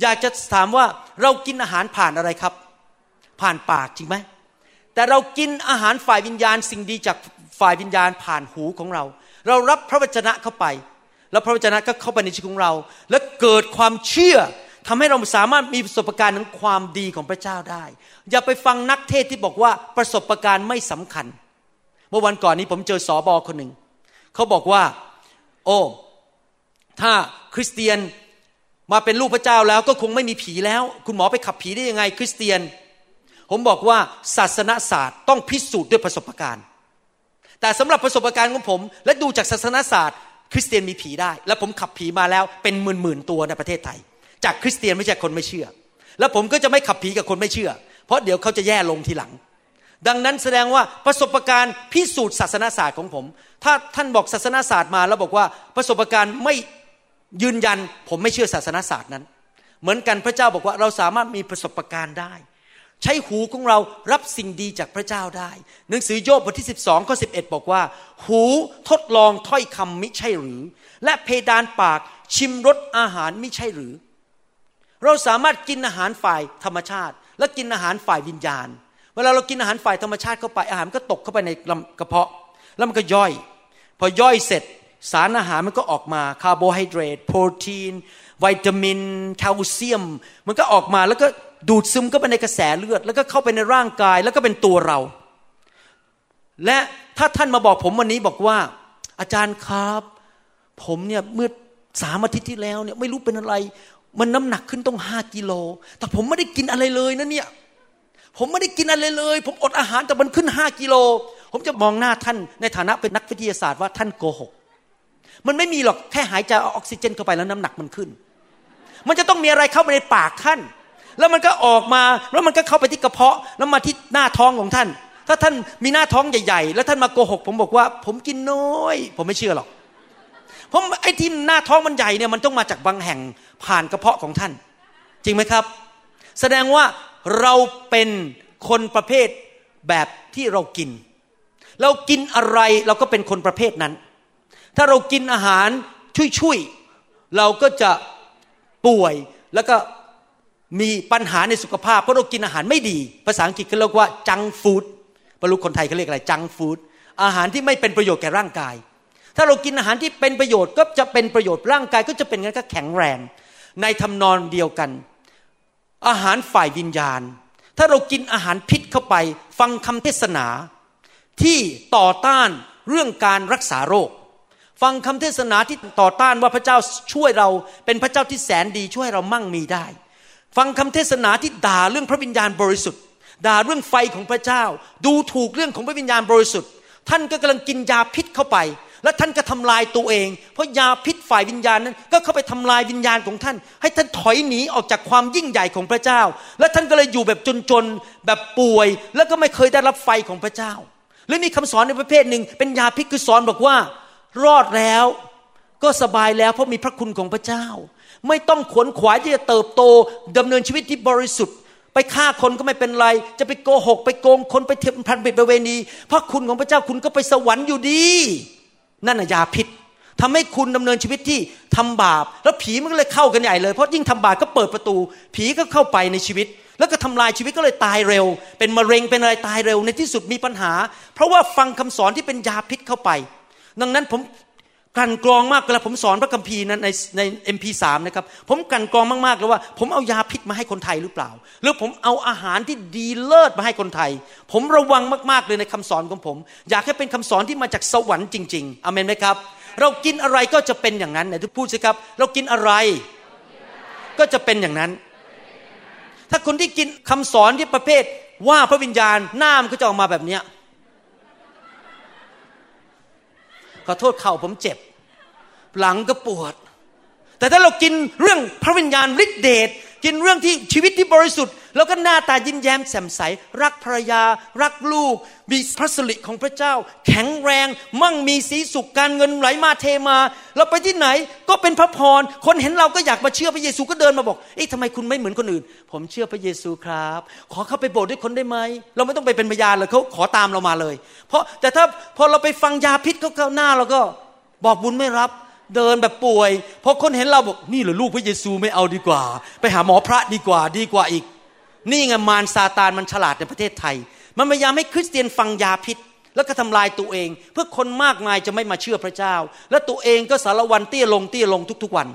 อยากจะถามว่าเรากินอาหารผ่านอะไรครับ ผ่านปากจริงไหมแต่เรากินอาหารฝ่ายวิญญาณ สิ่งดีจากฝ่ายวิญญาณผ่านหูของเรา เรารับพระวจนะเข้าไป แล้วพระวจนะก็เข้าไปในชีวิตของเรา และเกิดความเชื่อ ทำให้เราสามารถมีประสบการณ์ของความดีของพระเจ้าได้ อย่าไปฟังนักเทศที่บอกว่าประสบการณ์ไม่สำคัญ เมื่อวันก่อนนี้ผมเจอสอบอคนหนึ่งเขาบอกว่า โอ้ถ้าคริสเตียนมาเป็นลูกพระเจ้าแล้วก็คงไม่มีผีแล้ว คุณหมอไปขับผีได้ยังไง คริสเตียน ผมบอกว่าศาสนศาสตร์ต้องพิสูจน์ด้วยประสบการณ์ แต่สำหรับประสบการณ์ของผม และดูจากศาสนศาสตร์ คริสเตียนมีผีได้ และผมขับผีมาแล้วเป็นหมื่นหมื่นตัวในประเทศไทย จากคริสเตียนไม่ใช่คนไม่เชื่อ แล้วผมก็จะไม่ขับผีกับคนไม่เชื่อ เพราะเดี๋ยวเขาจะแย่ลงทีหลัง ดังนั้นแสดงว่าประสบการณ์พิสูจน์ศาสนาศาสตร์ของผม ถ้าท่านบอกศาสนาศาสตร์มาแล้วบอกว่าประสบการณ์ไม่ยืนยัน ผมไม่เชื่อศาสนาศาสตร์นั้น เหมือนกันพระเจ้าบอกว่าเราสามารถมีประสบการณ์ได้ใช้หูของเรารับสิ่งดีจากพระเจ้าได้ หนังสือโยบบทที่ 12ข้อ11บอกว่า หูทดลองถ้อยคำมิใช่หรือ และเพดานปากชิมรสอาหารมิใช่หรือ เราสามารถกินอาหารฝ่ายธรรมชาติ และกินอาหารฝ่ายวิญญาณ เวลาเรากินอาหารฝ่ายธรรมชาติเข้าไปอาหารก็ตกเข้าไปในกระเพาะ แล้วมันก็ย่อย พอย่อยเสร็จสารอาหารมันก็ออกมาคาร์โบไฮเดรตโปรตีนวิตามินแคลเซียม มันก็ออกมาแล้วก็ดูดซึมเข้าไปในกระแสเลือด แล้วก็เข้าไปในร่างกายแล้วก็เป็นตัวเรา และถ้าท่านมาบอกผมวันนี้บอกว่า อาจารย์ครับ ผมเนี่ยเมื่อสามอาทิตย์ที่แล้วเนี่ยไม่รู้เป็นอะไร มันน้ำหนักขึ้นต้องห้ากิโล แต่ผมไม่ได้กินอะไรเลยนะเนี่ย ผมไม่ได้กินอะไรเลย ผมอดอาหารแต่มันขึ้นห้ากิโล ผมจะมองหน้าท่านในฐานะเป็นนักวิทยาศาสตร์ว่าท่านโกหก มันไม่มีหรอกแค่หายใจเอาออกซิเจนเข้าไปแล้วน้ำหนักมันขึ้น มันจะต้องมีอะไรเข้าไปในปากท่าน แล้วมันก็ออกมา แล้วมันก็เข้าไปที่กระเพาะ แล้วมาที่หน้าท้องของท่าน ถ้าท่านมีหน้าท้องใหญ่ ๆ แล้วท่านมาโกหก ผมบอกว่า ผมกินน้อย ผมไม่เชื่อหรอก เพราะไอ้ที่หน้าท้องมันใหญ่เนี่ยมันต้องมาจากบางแห่งผ่านกระเพาะของท่าน จริงไหมครับ แสดงว่าเราเป็นคนประเภทแบบที่เรากิน เรากินอะไรเราก็เป็นคนประเภทนั้น ถ้าเรากินอาหารช่วยๆเราก็จะป่วยแล้วก็มีปัญหาในสุขภาพเพราะเรากินอาหารไม่ดี ภาษาอังกฤษเขาเรียกว่าจังฟู้ดบรรลุคนไทยเขาเรียกอะไรจังฟู้ดอาหารที่ไม่เป็นประโยชน์แก่ร่างกาย ถ้าเรากินอาหารที่เป็นประโยชน์ก็จะเป็นประโยชน์ร่างกายก็จะเป็นงั้นก็แข็งแรง ในทำนองเดียวกัน อาหารฝ่ายวิญญาณ ถ้าเรากินอาหารพิษเข้าไป ฟังคำเทศนา ที่ต่อต้านเรื่องการรักษาโรค ฟังคำเทศนาที่ต่อต้านว่าพระเจ้าช่วยเราเป็นพระเจ้าที่แสนดีช่วยเรามั่งมีได้ ฟังคำเทศนาที่ด่าเรื่องพระวิญญาณบริสุทธิ์ด่าเรื่องไฟของพระเจ้า ดูถูกเรื่องของพระวิญญาณบริสุทธิ์ ท่านก็กำลังกินยาพิษเข้าไป และท่านก็ทำลายตัวเอง เพราะยาพิษฝ่ายวิญญาณนั้น ก็เข้าไปทำลายวิญญาณของท่าน ให้ท่านถอยหนีออกจากความยิ่งใหญ่ของพระเจ้า และท่านก็เลยอยู่แบบจนๆแบบป่วย แล้วก็ไม่เคยได้รับไฟของพระเจ้าหรือมีคำสอนในประเภทหนึ่งเป็นยาพิษคือสอนบอกว่า รอดแล้วก็สบายแล้วเพราะมีพระคุณของพระเจ้า ไม่ต้องขวนขวายที่จะเติบโตดำเนินชีวิตที่บริสุทธิ์ไปฆ่าคนก็ไม่เป็นไร จะไปโกหก ไปโกงคนไปเทพันบิดประเวณีพระคุณของพระเจ้าคุณก็ไปสวรรค์อยู่ดี นั่นยาพิษทำให้คุณดำเนินชีวิตที่ทำบาป แล้วผีมันก็เลยเข้ากันใหญ่เลย เพราะยิ่งทำบาปก็เปิดประตู ผีก็เข้าไปในชีวิต แล้วก็ทำลายชีวิตก็เลยตายเร็ว เป็นมะเร็งเป็นอะไรตายเร็วในที่สุดมีปัญหา เพราะว่าฟังคำสอนที่เป็นยาพิษเข้าไป ดังนั้นผม กันกรองมากเวลาผมสอนพระคัมภีร์นั้นในในเอ็มพีสามนะครับผมกันกรองมากๆเลยว่า ผมเอายาพิษมาให้คนไทยหรือเปล่า หรือผมเอาอาหารที่ดีเลิศมาให้คนไทย ผมระวังมากๆเลยในคำสอนของผม อยากให้เป็นคำสอนที่มาจากสวรรค์จริงๆอเมนไหมครับ เรากินอะไรก็จะเป็นอย่างนั้นเนี่ยทุกพูดสิครับ เรากินอะไร ก็จะเป็นอย่างนั้น ถ้าคนที่กินคำสอนที่ประเภทว่าพระวิญญาณหน้ามันก็จะออกมาแบบเนี้ยขอโทษเข่าผมเจ็บ หลังก็ปวด แต่ถ้าเรากินเรื่องพระวิญญาณฤทธิเดชกินเรื่องที่ชีวิตที่บริสุทธิ์ แล้วก็หน้าตายิ้มแย้มแจ่มใส รักภรรยา รักลูก มีพระสิริของพระเจ้า แข็งแรง มั่งมีสีสุขการเงินไหลมาเทมา เราไปที่ไหนก็เป็นพระพร คนเห็นเราก็อยากมาเชื่อพระเยซูก็เดินมาบอกเอ๊ะทำไมคุณไม่เหมือนคนอื่น ผมเชื่อพระเยซูครับ ขอเข้าไปโบสถ์ด้วยคนได้ไหมเราไม่ต้องไปเป็นพยานเลยเขาขอตามเรามาเลย เพราะแต่ถ้าพอเราไปฟังยาพิษเขาเข้าหน้าเราก็บอกบุญไม่รับ เดินแบบป่วยพอคนเห็นเราบอกนี่เหรอลูกพระเยซูไม่เอาดีกว่า ไปหาหมอพระดีกว่าดีกว่าอีก นี่ไงมารซาตานมันฉลาดในประเทศไทย มันพยายามให้คริสเตียนฟังยาพิษ แล้วก็ทำลายตัวเอง เพื่อคนมากมายจะไม่มาเชื่อพระเจ้า และตัวเองก็สาละวันเตี้ยลงเตี้ยลงทุกๆวัน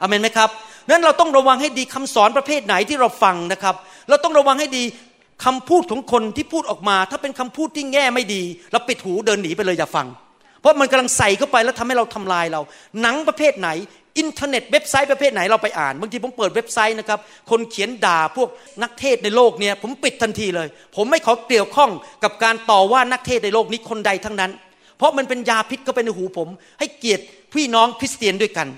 เอเมนไหมครับนั้นเราต้องระวังให้ดีคำสอนประเภทไหนที่เราฟังนะครับ เราต้องระวังให้ดีคำพูดของคนที่พูดออกมา ถ้าเป็นคำพูดที่แง่ไม่ดี เราปิดหูเดินหนีไปเลยอย่าฟัง ราะมันกำลังใส่เข้าไปแล้วทำให้เราทำลายเรา หนังประเภทไหน อินเทอร์เน็ตเว็บไซต์ประเภทไหนเราไปอ่านบางทีผมเปิดเว็บไซต์นะครับคนเขียนด่าพวกนักเทศในโลกเนี่ยผมปิดทันทีเลย ผมไม่ขอเกี่ยวข้องกับการต่อว่านักเทศในโลกนี้คนใดทั้งนั้น เพราะมันเป็นยาพิษก็เป็นในหูผม ให้เกียรติพี่น้องคริสเตียนด้วยกัน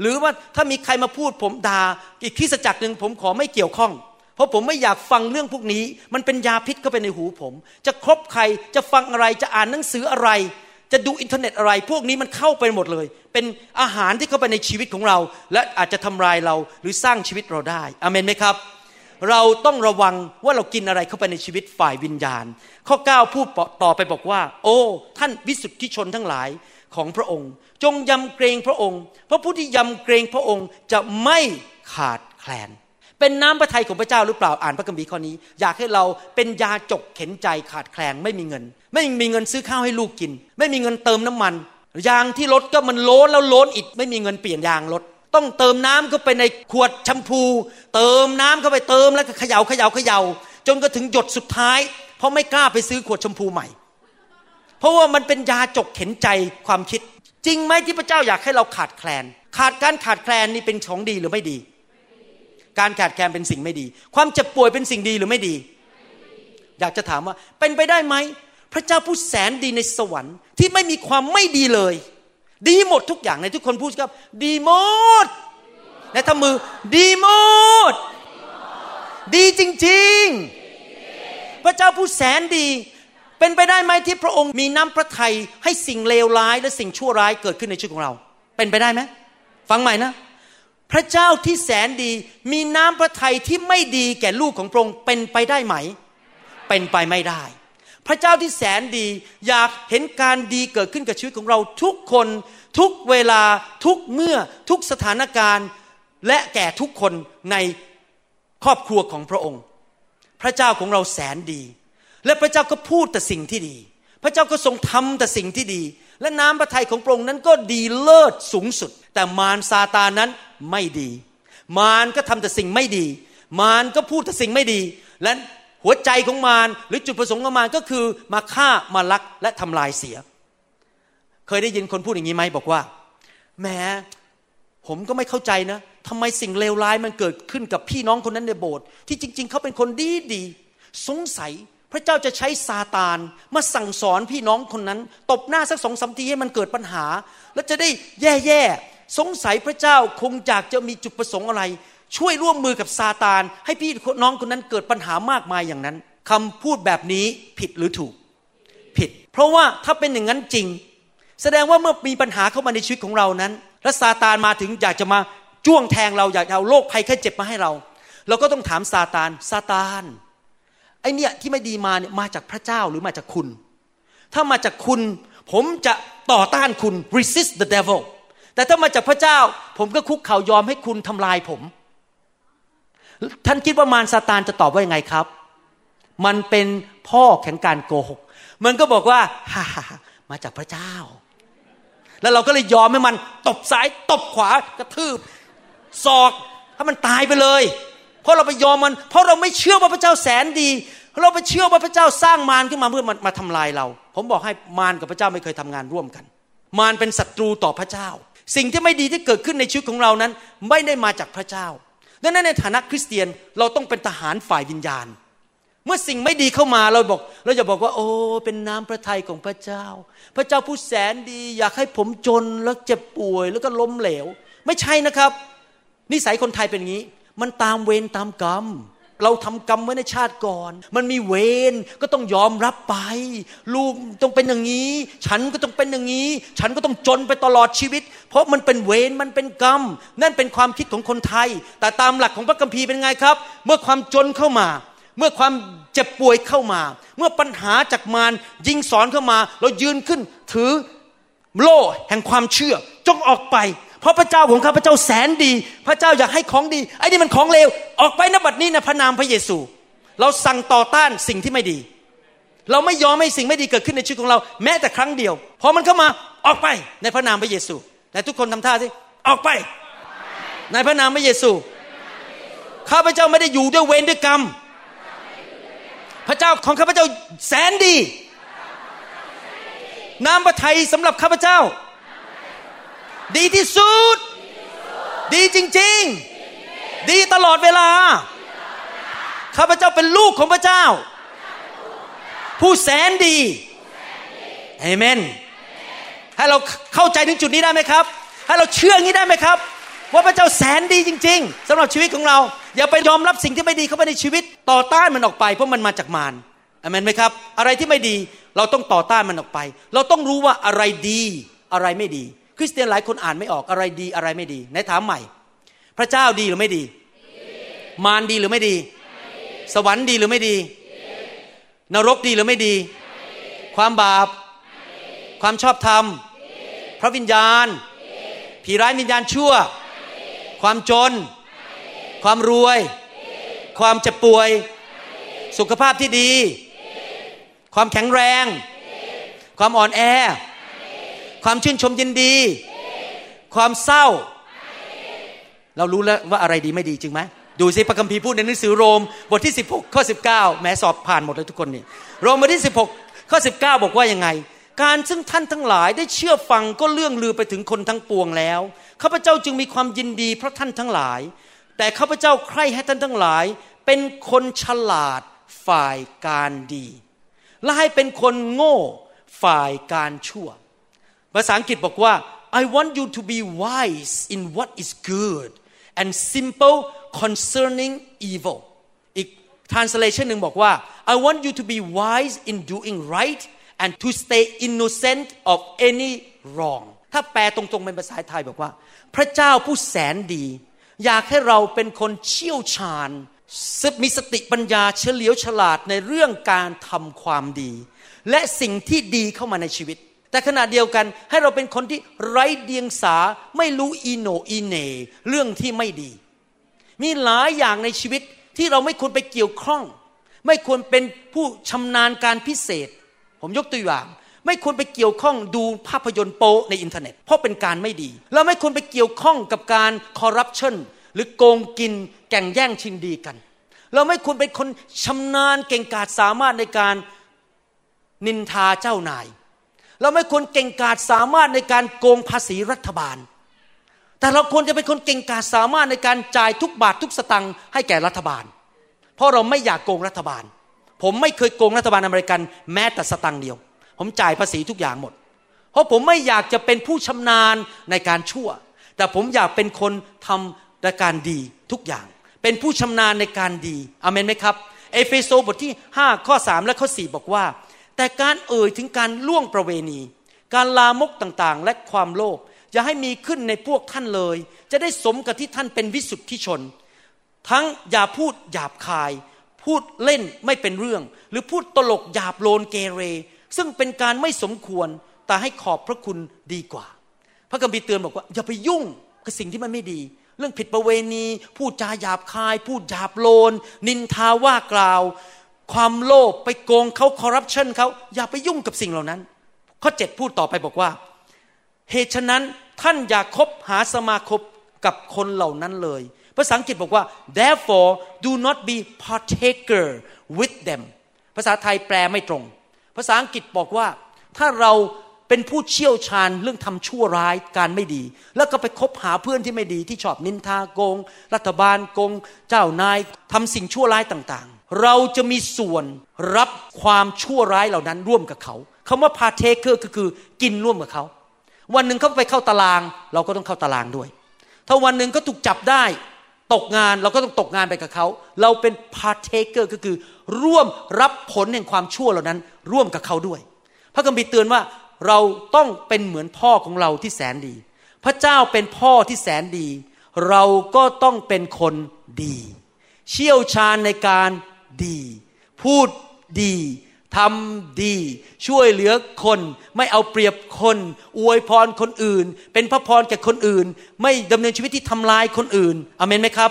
หรือว่าถ้ามีใครมาพูดผมด่าอีกคริสจักรหนึ่งผมขอไม่เกี่ยวข้องเพราะผมไม่อยากฟังเรื่องพวกนี้ มันเป็นยาพิษก็เป็นในหูผม จะครบใคร จะฟังอะไร จะอ่านหนังสืออะไร จะดูอินเทอร์เน็ตอะไร พวกนี้มันเข้าไปหมดเลย เป็นอาหารที่เข้าไปในชีวิตของเรา และอาจจะทำลายเราหรือสร้างชีวิตเราได้อเมนไหมครับ เราต้องระวังว่าเรากินอะไรเข้าไปในชีวิตฝ่ายวิญญาณ ข้อ 9 พูดต่อไปบอกว่า โอ้ ท่านวิสุทธิชนทั้งหลายของพระองค์ จงยำเกรงพระองค์ เพราะผู้ที่ยำเกรงพระองค์จะไม่ขาดแคลนเป็นน้ำพระทัยของพระเจ้าหรือเปล่าอ่านพระคัมภีร์ข้อนี้ อยากให้เราเป็นยาจกเข็นใจขาดแคลนไม่มีเงิน ไม่มีเงินซื้อข้าวให้ลูกกิน ไม่มีเงินเติมน้ำมันยางที่รถก็มันโล้นแล้วโล้นอีก ไม่มีเงินเปลี่ยนยางรถต้องเติมน้ำเข้าไปในขวดแชมพู เติมน้ำเข้าไปเติมแล้วก็เขย่าเขย่าเขย่าจนก็ถึงหยดสุดท้าย เพราะไม่กล้าไปซื้อขวดแชมพูใหม่ เพราะว่ามันเป็นยาจกเข็นใจความคิด จริงไหมที่พระเจ้าอยากให้เราขาดแคลน ขาดการขาดแคลนนี่เป็นของดีหรือไม่ดี การขาดแคลนเป็นสิ่งไม่ดี ความเจ็บป่วยเป็นสิ่งดีหรือไม่ดี อยากจะถามว่าเป็นไปได้ไหม พระเจ้าผู้แสนดีในสวรรค์ที่ไม่มีความไม่ดีเลย ดีหมดทุกอย่างในทุกคนพูดครับ ดีหมดในทำมือ ดีหมด ดีจริง ๆ พระเจ้าผู้แสนดี เป็นไปได้ไหมที่พระองค์มีน้ำพระทัยให้สิ่งเลวร้ายและสิ่งชั่วร้ายเกิดขึ้นในชีวิตของเรา เป็นไปได้ไหมฟังใหม่นะพระเจ้าที่แสนดีมีน้ำพระทัยที่ไม่ดีแก่ลูกของพระองค์เป็นไปได้ไหม เป็นไปไม่ได้ พระเจ้าที่แสนดีอยากเห็นการดีเกิดขึ้นกับชีวิตของเราทุกคนทุกเวลาทุกเมื่อทุกสถานการณ์ และแก่ทุกคนในครอบครัวของพระองค์ พระเจ้าของเราแสนดี และพระเจ้าก็พูดแต่สิ่งที่ดี พระเจ้าก็ทรงทำแต่สิ่งที่ดี และน้ำพระทัยของพระองค์นั้นก็ดีเลิศสูงสุด แต่มารซาตานนั้นไม่ดี มารก็ทำแต่สิ่งไม่ดี มารก็พูดแต่สิ่งไม่ดีและ หัวใจของมารหรือจุดประสงค์ของมารก็คือมาฆ่ามาลักและทำลายเสีย เคยได้ยินคนพูดอย่างนี้ไหมบอกว่าแม้ผมก็ไม่เข้าใจนะทำไมสิ่งเลวร้ายมันเกิดขึ้นกับพี่น้องคนนั้นในโบสถ์ที่จริง ๆ เขาเป็นคนดีดีสงสัยพระเจ้าจะใช้ซาตานมาสั่งสอนพี่น้องคนนั้น ตบหน้าสักสองสามทีให้มันเกิดปัญหา แล้วจะได้แย่ๆสงสัยพระเจ้าคงอยากจะมีจุดประสงค์อะไร ช่วยร่วมมือกับซาตาน ให้พี่น้องคนนั้นเกิดปัญหามากมายอย่างนั้นคำพูดแบบนี้ผิดหรือถูก ผิด เพราะว่าถ้าเป็นอย่างนั้นจริง แสดงว่าเมื่อมีปัญหาเข้ามาในชีวิตของเรานั้น และซาตานมาถึงอยากจะมาจ้วงแทงเราอยากเอาโรคภัยแค่เจ็บมาให้เรา เราก็ต้องถามซาตานซาตานไอเนี่ยที่ไม่ดีมาเนี่ยมาจากพระเจ้าหรือมาจากคุณ ถ้ามาจากคุณ ผมจะต่อต้านคุณ resist the devil แต่ถ้ามาจากพระเจ้า ผมก็คุกเข่ายอมให้คุณทำลายผม ท่านคิดว่ามารซาตานจะตอบว่ายังไงครับ มันเป็นพ่อแข่งการโกหก มันก็บอกว่าฮ่ามาจากพระเจ้า แล้วเราก็เลยยอมให้มันตบซ้ายตบขวากระทืบศอกให้มันตายไปเลย เพราะเราไปยอมมัน เพราะเราไม่เชื่อว่าพระเจ้าแสนดีเราไปเชื่อว่าพระเจ้าสร้างมารขึ้นมาเพื่อมามาทำลายเรา ผมบอกให้มารกับพระเจ้าไม่เคยทำงานร่วมกัน มารเป็นศัตรูต่อพระเจ้า สิ่งที่ไม่ดีที่เกิดขึ้นในชีวิตของเรานั้น ไม่ได้มาจากพระเจ้า ดังนั้นในฐานะคริสเตียนเราต้องเป็นทหารฝ่ายวิญญาณ เมื่อสิ่งไม่ดีเข้ามาเราบอก เราจะบอกว่า โอ้เป็นน้ำพระทัยของพระเจ้า พระเจ้าผู้แสนดีอยากให้ผมจนแล้วเจ็บป่วยแล้วก็ล้มเหลว ไม่ใช่นะครับ นิสัยคนไทยเป็นอย่างนี้ มันตามเวรตามกรรมเราทำกรรมไว้ในชาติก่อน มันมีเวรก็ต้องยอมรับไป ลูกต้องเป็นอย่างนี้ ฉันก็ต้องเป็นอย่างนี้ ฉันก็ต้องจนไปตลอดชีวิต เพราะมันเป็นเวรมันเป็นกรรม นั่นเป็นความคิดของคนไทย แต่ตามหลักของพระคัมภีร์เป็นไงครับ เมื่อความจนเข้ามา เมื่อความเจ็บป่วยเข้ามา เมื่อปัญหาจากมารยิงสอนเข้ามา เรายืนขึ้นถือโล่แห่งความเชื่อ จงออกไป เพราะพระเจ้าของข้าพระเจ้าแสนดี พระเจ้าอยากให้ของดีไอ้นี่มันของเลวออกไปนบัดนี้ในพระนามพระเยซู เราสั่งต่อต้านสิ่งที่ไม่ดี เราไม่ยอมให้สิ่งไม่ดีเกิดขึ้นในชีวิตของเรา แม้แต่ครั้งเดียวพอมันเข้ามาออกไปในพระนามพระเยซู แต่ทุกคนทำท่าสิ ออกไป ในพระนามพระเยซู ข้าพเจ้าไม่ได้อยู่ด้วยเวรด้วยกรรม พระเจ้าของข้าพเจ้าแสนดี น้ำพระทัยสำหรับข้าพเจ้า ดีที่สุด ดีจริง ๆ ดีตลอดเวลา ข้าพเจ้าเป็นลูกของพระเจ้า ผู้แสนดีเอเมน ให้เราเข้าใจถึงจุดนี้ได้ไหมครับ ให้เราเชื่องี้ได้ไหมครับ ว่าพระเจ้าแสนดีจริง ๆสำหรับชีวิตของเรา อย่าไปยอมรับสิ่งที่ไม่ดีเข้าไปในชีวิต ต่อต้านมันออกไป เพราะมันมาจากมารอเมนไหมครับ อะไรที่ไม่ดีเราต้องต่อต้านมันออกไป เราต้องรู้ว่าอะไรดีอะไรไม่ดี คริสเตียนหลายคนอ่านไม่ออกอะไรดีอะไรไม่ดีในถามใหม่ พระเจ้าดีหรือไม่ดี มารดีหรือไม่ดี สวรรค์ดีหรือไม่ดี นรกดีหรือไม่ดี ความบาป ความชอบธรรม พระวิญญาณ ผีร้ายวิญญาณชั่ว ความจน ความรวย ความเจ็บป่วย สุขภาพที่ดี ความแข็งแรง ความอ่อนแอ ความชื่นชมยินดี ความเศร้า เรารู้แล้วว่าอะไรดีไม่ดีจริงไหมดูสิพระคัมภีร์พูดในหนังสือโรมบทที่ 16 ข้อ 19 แม้สอบผ่านหมดเลยทุกคนนี่โรมบทที่ 16 ข้อ 19 บอกว่ายังไง การซึ่งท่านทั้งหลายได้เชื่อฟังก็เลื่องลือไปถึงคนทั้งปวงแล้วข้าพเจ้าจึงมีความยินดีเพราะท่านทั้งหลาย แต่ข้าพเจ้าใคร่ให้ท่านทั้งหลาย เป็นคนฉลาดฝ่ายการดี และให้เป็นคนโง่ฝ่ายการชั่ว ภาษาอังกฤษบอกว่า I want you to be wise in what is good and simple concerning evil อีก translation หนึ่งบอกว่า I want you to be wise in doing right and to stay innocent of any wrong ถ้าแปลตรงๆเป็นภาษาไทยบอกว่า พระเจ้าผู้แสนดี อยากให้เราเป็นคนเชี่ยวชาญมีสติปัญญาเฉลียวฉลาดในเรื่องการทำความดี และสิ่งที่ดีเข้ามาในชีวิต แต่ขณะเดียวกันให้เราเป็นคนที่ไร้เดียงสาไม่รู้อีโนอีเนเรื่องที่ไม่ดี มีหลายอย่างในชีวิตที่เราไม่ควรไปเกี่ยวข้อง ไม่ควรเป็นผู้ชำนาญการพิเศษ ผมยกตัวอย่าง ไม่ควรไปเกี่ยวข้องดูภาพยนตร์โป๊ในอินเทอร์เน็ต เพราะเป็นการไม่ดี เราไม่ควรไปเกี่ยวข้องกับการคอร์รัปชันหรือโกงกินแก่งแย่งชิงดีกัน เราไม่ควรเป็นคนชำนาญเก่งกาจสามารถในการนินทาเจ้านาย เราไม่ควรเก่งกาจสามารถในการโกงภาษีรัฐบาล แต่เราควรจะเป็นคนเก่งกาจสามารถในการจ่ายทุกบาททุกสตังค์ให้แก่รัฐบาล เพราะเราไม่อยากโกงรัฐบาล ผมไม่เคยโกงรัฐบาลอเมริกันแม้แต่สตังค์เดียว ผมจ่ายภาษีทุกอย่างหมด เพราะผมไม่อยากจะเป็นผู้ชำนาญในการชั่ว แต่ผมอยากเป็นคนทำในการดีทุกอย่าง เป็นผู้ชำนาญในการดีอเมนไหมครับ เอเฟโซบทที่ 5 ข้อ 3 และข้อ 4 บอกว่า แต่การเอ่ยถึงการล่วงประเวณี การลามกต่างๆ และความโลภอย่าให้มีขึ้นในพวกท่านเลย จะได้สมกับที่ท่านเป็นวิสุทธิชน ทั้งอย่าพูดหยาบคาย พูดเล่นไม่เป็นเรื่อง หรือพูดตลกหยาบโลนเกเร ซึ่งเป็นการไม่สมควรแต่ให้ขอบพระคุณดีกว่า พระคัมภีร์เตือนบอกว่า อย่าไปยุ่งกับสิ่งที่มันไม่ดี เรื่องผิดประเวณี พูดจาหยาบคาย พูดหยาบโลน นินทาว่ากล่าว ความโลภไปโกงเขาคอร์รัปชันเขาอย่าไปยุ่งกับสิ่งเหล่านั้น ข้อเจ็ดพูดต่อไปบอกว่า เหตุฉะนั้นท่านอย่าคบหาสมาคมกับคนเหล่านั้นเลย ภาษาอังกฤษบอกว่า therefore do not be partaker with them ภาษาไทยแปลไม่ตรง ภาษาอังกฤษบอกว่า ถ้าเราเป็นผู้เชี่ยวชาญเรื่องทำชั่วร้ายการไม่ดี แล้วก็ไปคบหาเพื่อนที่ไม่ดีที่ชอบนินทาโกง รัฐบาลโกง เจ้านายทำสิ่งชั่วร้ายต่างๆ เราจะมีส่วนรับความชั่วร้ายเหล่านั้นร่วมกับเขาคำว่า partaker ก็คือกินร่วมกับเขา วันหนึ่งเขาไปเข้าตาราง เราก็ต้องเข้าตารางด้วย ถ้าวันหนึ่งก็ถูกจับได้ ตกงานเราก็ต้องตกงานไปกับเขา เราเป็น partaker ก็คือ ร่วมรับผลแห่งความชั่วเหล่านั้น ร่วมกับเขาด้วย พระคัมภีร์เตือนว่าเราต้องเป็นเหมือนพ่อของเราที่แสนดี พระเจ้าเป็นพ่อที่แสนดี เราก็ต้องเป็นคนดี เชี่ยวชาญในการดี พูดดี ทำดี ช่วยเหลือคน ไม่เอาเปรียบคน อวยพรคนอื่น เป็นพระพรแก่คนอื่น ไม่ดำเนินชีวิตที่ทำลายคนอื่นอเมนไหมครับ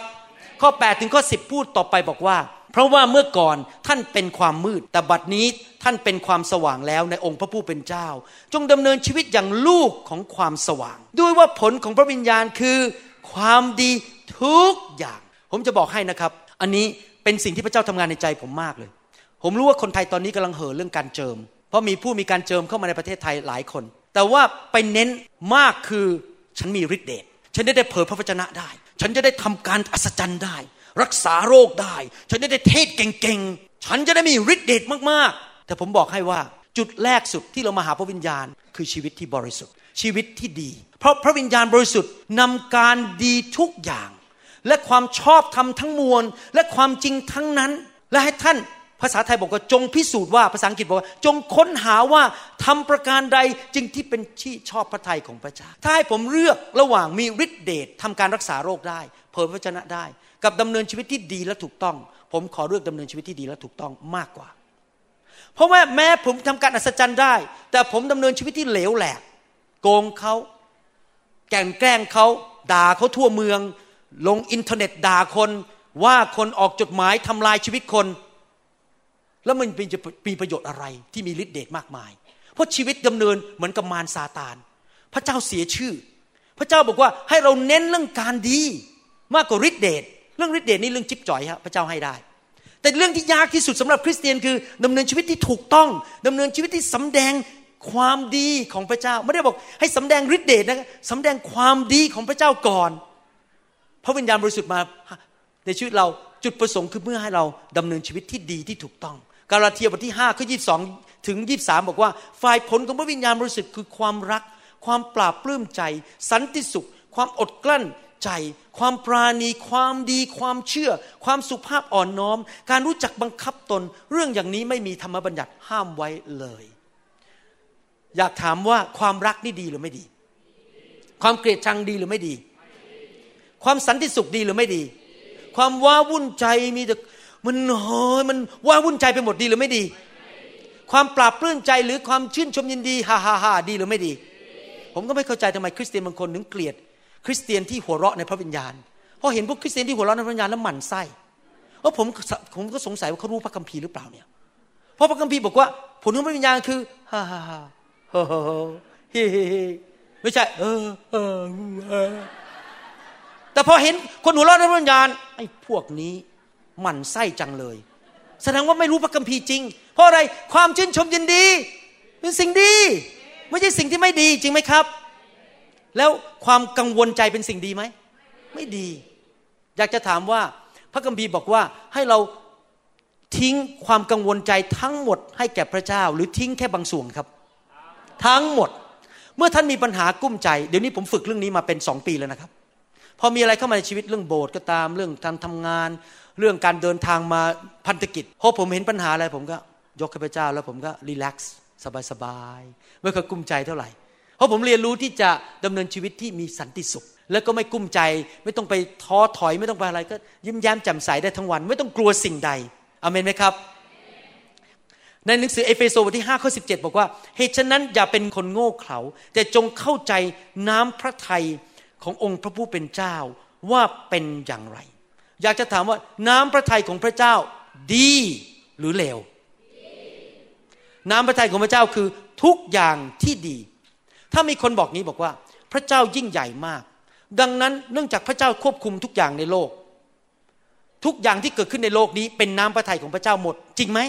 ข้อ 8 ถึงข้อ 10 พูดต่อไปบอกว่า เพราะว่าเมื่อก่อนท่านเป็นความมืด แต่บัดนี้ท่านเป็นความสว่างแล้วในองค์พระผู้เป็นเจ้า จงดำเนินชีวิตอย่างลูกของความสว่าง ด้วยว่าผลของพระวิญญาณคือ ความดีทุกอย่าง ผมจะบอกให้นะครับ อันนี้เป็นสิ่งที่พระเจ้าทำงานในใจผมมากเลย ผมรู้ว่าคนไทยตอนนี้กำลังเห่อเรื่องการเจิม เพราะมีผู้มีการเจิมเข้ามาในประเทศไทยหลายคน แต่ว่าไปเน้นมากคือฉันมีฤทธิ์เดชฉันได้เผยพระวจนะได้ ฉันจะได้ทำการอัศจรรย์ได้ รักษาโรคได้ ฉันจะได้เทศเก่งๆ ฉันจะได้มีฤทธิ์เดชมากๆ แต่ผมบอกให้ว่าจุดแรกสุดที่เรามาหาพระวิญญาณ คือชีวิตที่บริสุทธิ์ ชีวิตที่ดี เพราะพระวิญญาณบริสุทธิ์นำการดีทุกอย่าง และความชอบธรรมทั้งมวล และความจริงทั้งนั้น และให้ท่าน ภาษาไทยบอกว่าจงพิสูจน์ว่าภาษาอังกฤษบอกว่า จงค้นหาว่าทำประการใดจึงที่เป็นที่ชอบพระทัยของพระเจ้า ถ้าให้ผมเลือกระหว่างมีฤทธิเดชทำการรักษาโรคได้เผยพระชนะได้ กับดำเนินชีวิตที่ดีและถูกต้อง ผมขอเลือกดำเนินชีวิตที่ดีและถูกต้องมากกว่า เพราะว่าแม้ผมทำการอัศจรรย์ได้ แต่ผมดำเนินชีวิตที่เหลวแหลกโกงเขาแกล้งแกล้งเขาด่าเขาทั่วเมือง ลงอินเทอร์เน็ตด่าคน ว่าคนออกจดหมายทำลายชีวิตคน แล้วมันจะมีประโยชน์อะไรที่มีฤทธิ์เดชมากมาย เพราะชีวิตดำเนินเหมือนกับมารซาตาน พระเจ้าเสียชื่อ พระเจ้าบอกว่าให้เราเน้นเรื่องการดีมากกว่าฤทธิ์เดชเรื่องฤทธิ์เดชนี่เรื่องจิ๊บจ่อยครับพระเจ้าให้ได้ แต่เรื่องที่ยากที่สุดสำหรับคริสเตียนคือดำเนินชีวิตที่ถูกต้องดำเนินชีวิตที่สำแดงความดีของพระเจ้า ไม่ได้บอกให้สำแดงฤทธิ์เดชนะสำแดงความดีของพระเจ้าก่อน พระวิญญาณบริสุทธิ์มาในชีวิตเราจุดประสงค์คือเพื่อให้เราดำเนินชีวิตที่ดีที่ถูกต้อง กาลาเทียบทที่5ข้อ22 ถึง 23 บอกว่า ฝ่ายผลของพระวิญญาณบริสุทธิ์คือความรัก ความปราบปลื้มใจ สันติสุข ความอดกลั้นใจ ความปราณี ความดี ความเชื่อ ความสุภาพอ่อนน้อม การรู้จักบังคับตน เรื่องอย่างนี้ไม่มีธรรมบัญญัติห้ามไว้เลย อยากถามว่าความรักนี่ดีหรือไม่ดี ความเกลียดชังดีหรือไม่ดี ความสันติสุขดีหรือไม่ดี ความว้าวุ่นใจมีแต่ มันเฮ้ยมันว้าวุ่นใจไปหมดดีหรือไม่ดี ความปราบปลื้มใจหรือความชื่นชมยินดีฮ่าฮ่าฮ่าดีหรือไม่ดี ผมก็ไม่เข้าใจทำไมคริสเตียนบางคนถึงเกลียด คริสเตียนที่หัวเราะในพระวิญญาณเพราะเห็นพวกคริสเตียนที่หัวเราะในพระวิญญาณแล้วหมั่นไส้เพราผมผมก็สงสัยว่าเขารู้พระคัมภีร์หรือเปล่าเนี่ยเพราะพระคัมภีร์บอกว่า ผลของพระวิญญาณคือฮ่าฮ่าฮ่าเฮ้เฮ้ไม่ใช่เออเออแต่พอเห็นคนหัวเราะในพระวิญญาณไอ้พวกนี้ หมั่นไส้จังเลย แสดงว่าไม่รู้พระคัมภีร์จริง เพราะอะไรความชื่นชมยินดี เป็นสิ่งดี ไม่ใช่สิ่งที่ไม่ดีจริงไหมครับ แล้วความกังวลใจเป็นสิ่งดีไหมไม่ดี อยากจะถามว่าพระคัมภีร์บอกว่าให้เราทิ้งความกังวลใจทั้งหมดให้แก่พระเจ้า หรือทิ้งแค่บางส่วนครับ ทั้งหมด เมื่อท่านมีปัญหากุ้มใจ เดี๋ยวนี้ผมฝึกเรื่องนี้มาเป็นสองปีแล้วนะครับ พอมีอะไรเข้ามาในชีวิตเรื่องโบสถ์ก็ตามเรื่องการทำงาน เรื่องการเดินทางมาพันธกิจพอผมเห็นปัญหาอะไรผมก็ยกให้พระเจ้าแล้วผมก็รีแลกซ์สบายๆไม่เคยกุ้มใจเท่าไหร่ เพราะผมเรียนรู้ที่จะดำเนินชีวิตที่มีสันติสุข แล้วก็ไม่กุ้มใจ ไม่ต้องไปท้อถอยไม่ต้องไปอะไรก็ ยิ้มแย้มแจ่มใสได้ทั้งวัน ไม่ต้องกลัวสิ่งใดอเมนไหมครับ ในหนังสือเอเฟโซบทที่5ข้อสิบอกว่าเหตุฉะนั้นอย่าเป็นคนโง่เขลาแต่จงเข้าใจน้ำพระทัยขององค์พระผู้เป็นเจ้าว่าเป็นอย่างไร อยากจะถามว่าน้ำพระทัยของพระเจ้าดีหรือเลว น้ำพระทัยของพระเจ้าคือทุกอย่างที่ดี ถ้ามีคนบอกนี้บอกว่า พระเจ้ายิ่งใหญ่มาก ดังนั้นเนื่องจากพระเจ้าควบคุมทุกอย่างในโลก ทุกอย่างที่เกิดขึ้นในโลกนี้เป็นน้ำพระทัยของพระเจ้าหมด จริงไหม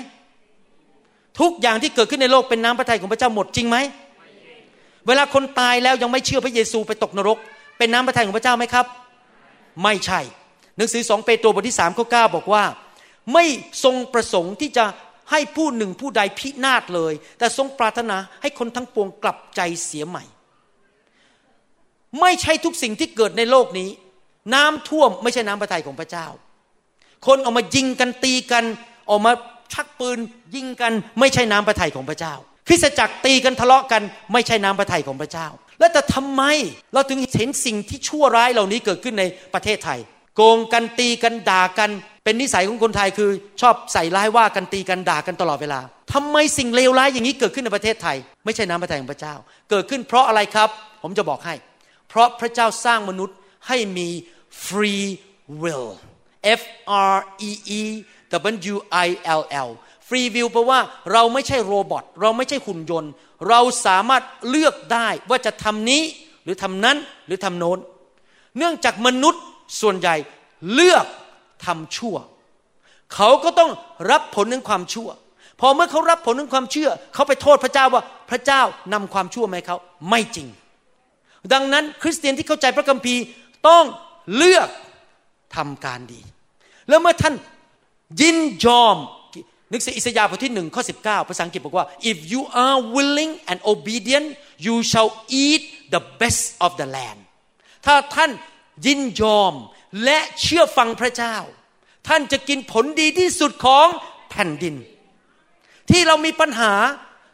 ทุกอย่างที่เกิดขึ้นในโลกเป็นน้ำพระทัยของพระเจ้าหมดจริงไหมเวลาคนตายแล้วยังไม่เชื่อพระเยซูไปตกนรก เป็นน้ำพระทัยของพระเจ้าไหมครับ ไม่ใช่ หนังสือสองเปโตรบทที่สามข้อเก้าบอกว่า ไม่ทรงประสงค์ที่จะให้ผู้หนึ่งผู้ใดพินาศเลย แต่ทรงปรารถนาให้คนทั้งปวงกลับใจเสียใหม่ ไม่ใช่ทุกสิ่งที่เกิดในโลกนี้ น้ำท่วมไม่ใช่น้ำพระทัยของพระเจ้า คนออกมายิงกันตีกันออกมาชักปืนยิงกันไม่ใช่น้ำพระทัยของพระเจ้า คริสจักรตีกันทะเลาะกันไม่ใช่น้ำพระทัยของพระเจ้า แล้วแต่ทำไมเราถึงเห็นสิ่งที่ชั่วร้ายเหล่านี้เกิดขึ้นในประเทศไทย โกงกันตีกันด่ากัน เป็นนิสัยของคนไทยคือ ชอบใส่ร้ายว่ากันตีกันด่ากันตลอดเวลาทำไมสิ่งเลวร้ายอย่างนี้เกิดขึ้นในประเทศไทย ไม่ใช่น้ำพระทัยของพระเจ้า เกิดขึ้นเพราะอะไรครับ ผมจะบอกให้ เพราะพระเจ้าสร้างมนุษย์ให้มี free will F R E E W I L L free will แปลว่าเราไม่ใช่โรบอทเราไม่ใช่หุ่นยนต์ เราสามารถเลือกได้ว่าจะทำนี้หรือทำนั้นหรือทำโน้น เนื่องจากมนุษย์ ส่วนใหญ่เลือกทำชั่ว เขาก็ต้องรับผลของความชั่ว พอเมื่อเขารับผลของความเชื่อ เขาไปโทษพระเจ้าว่าพระเจ้านำความชั่วมาให้เขาไม่จริง ดังนั้นคริสเตียนที่เข้าใจพระคัมภีร์ต้องเลือกทำการดี แล้วเมื่อท่านยินยอมนึกสิอิสยาห์บทที่หนึ่งข้อสิบเก้าภาษาอังกฤษบอกว่า if you are willing and obedient you shall eat the best of the land ถ้าท่าน ยินยอมและเชื่อฟังพระเจ้า ท่านจะกินผลดีที่สุดของแผ่นดิน ที่เรามีปัญหา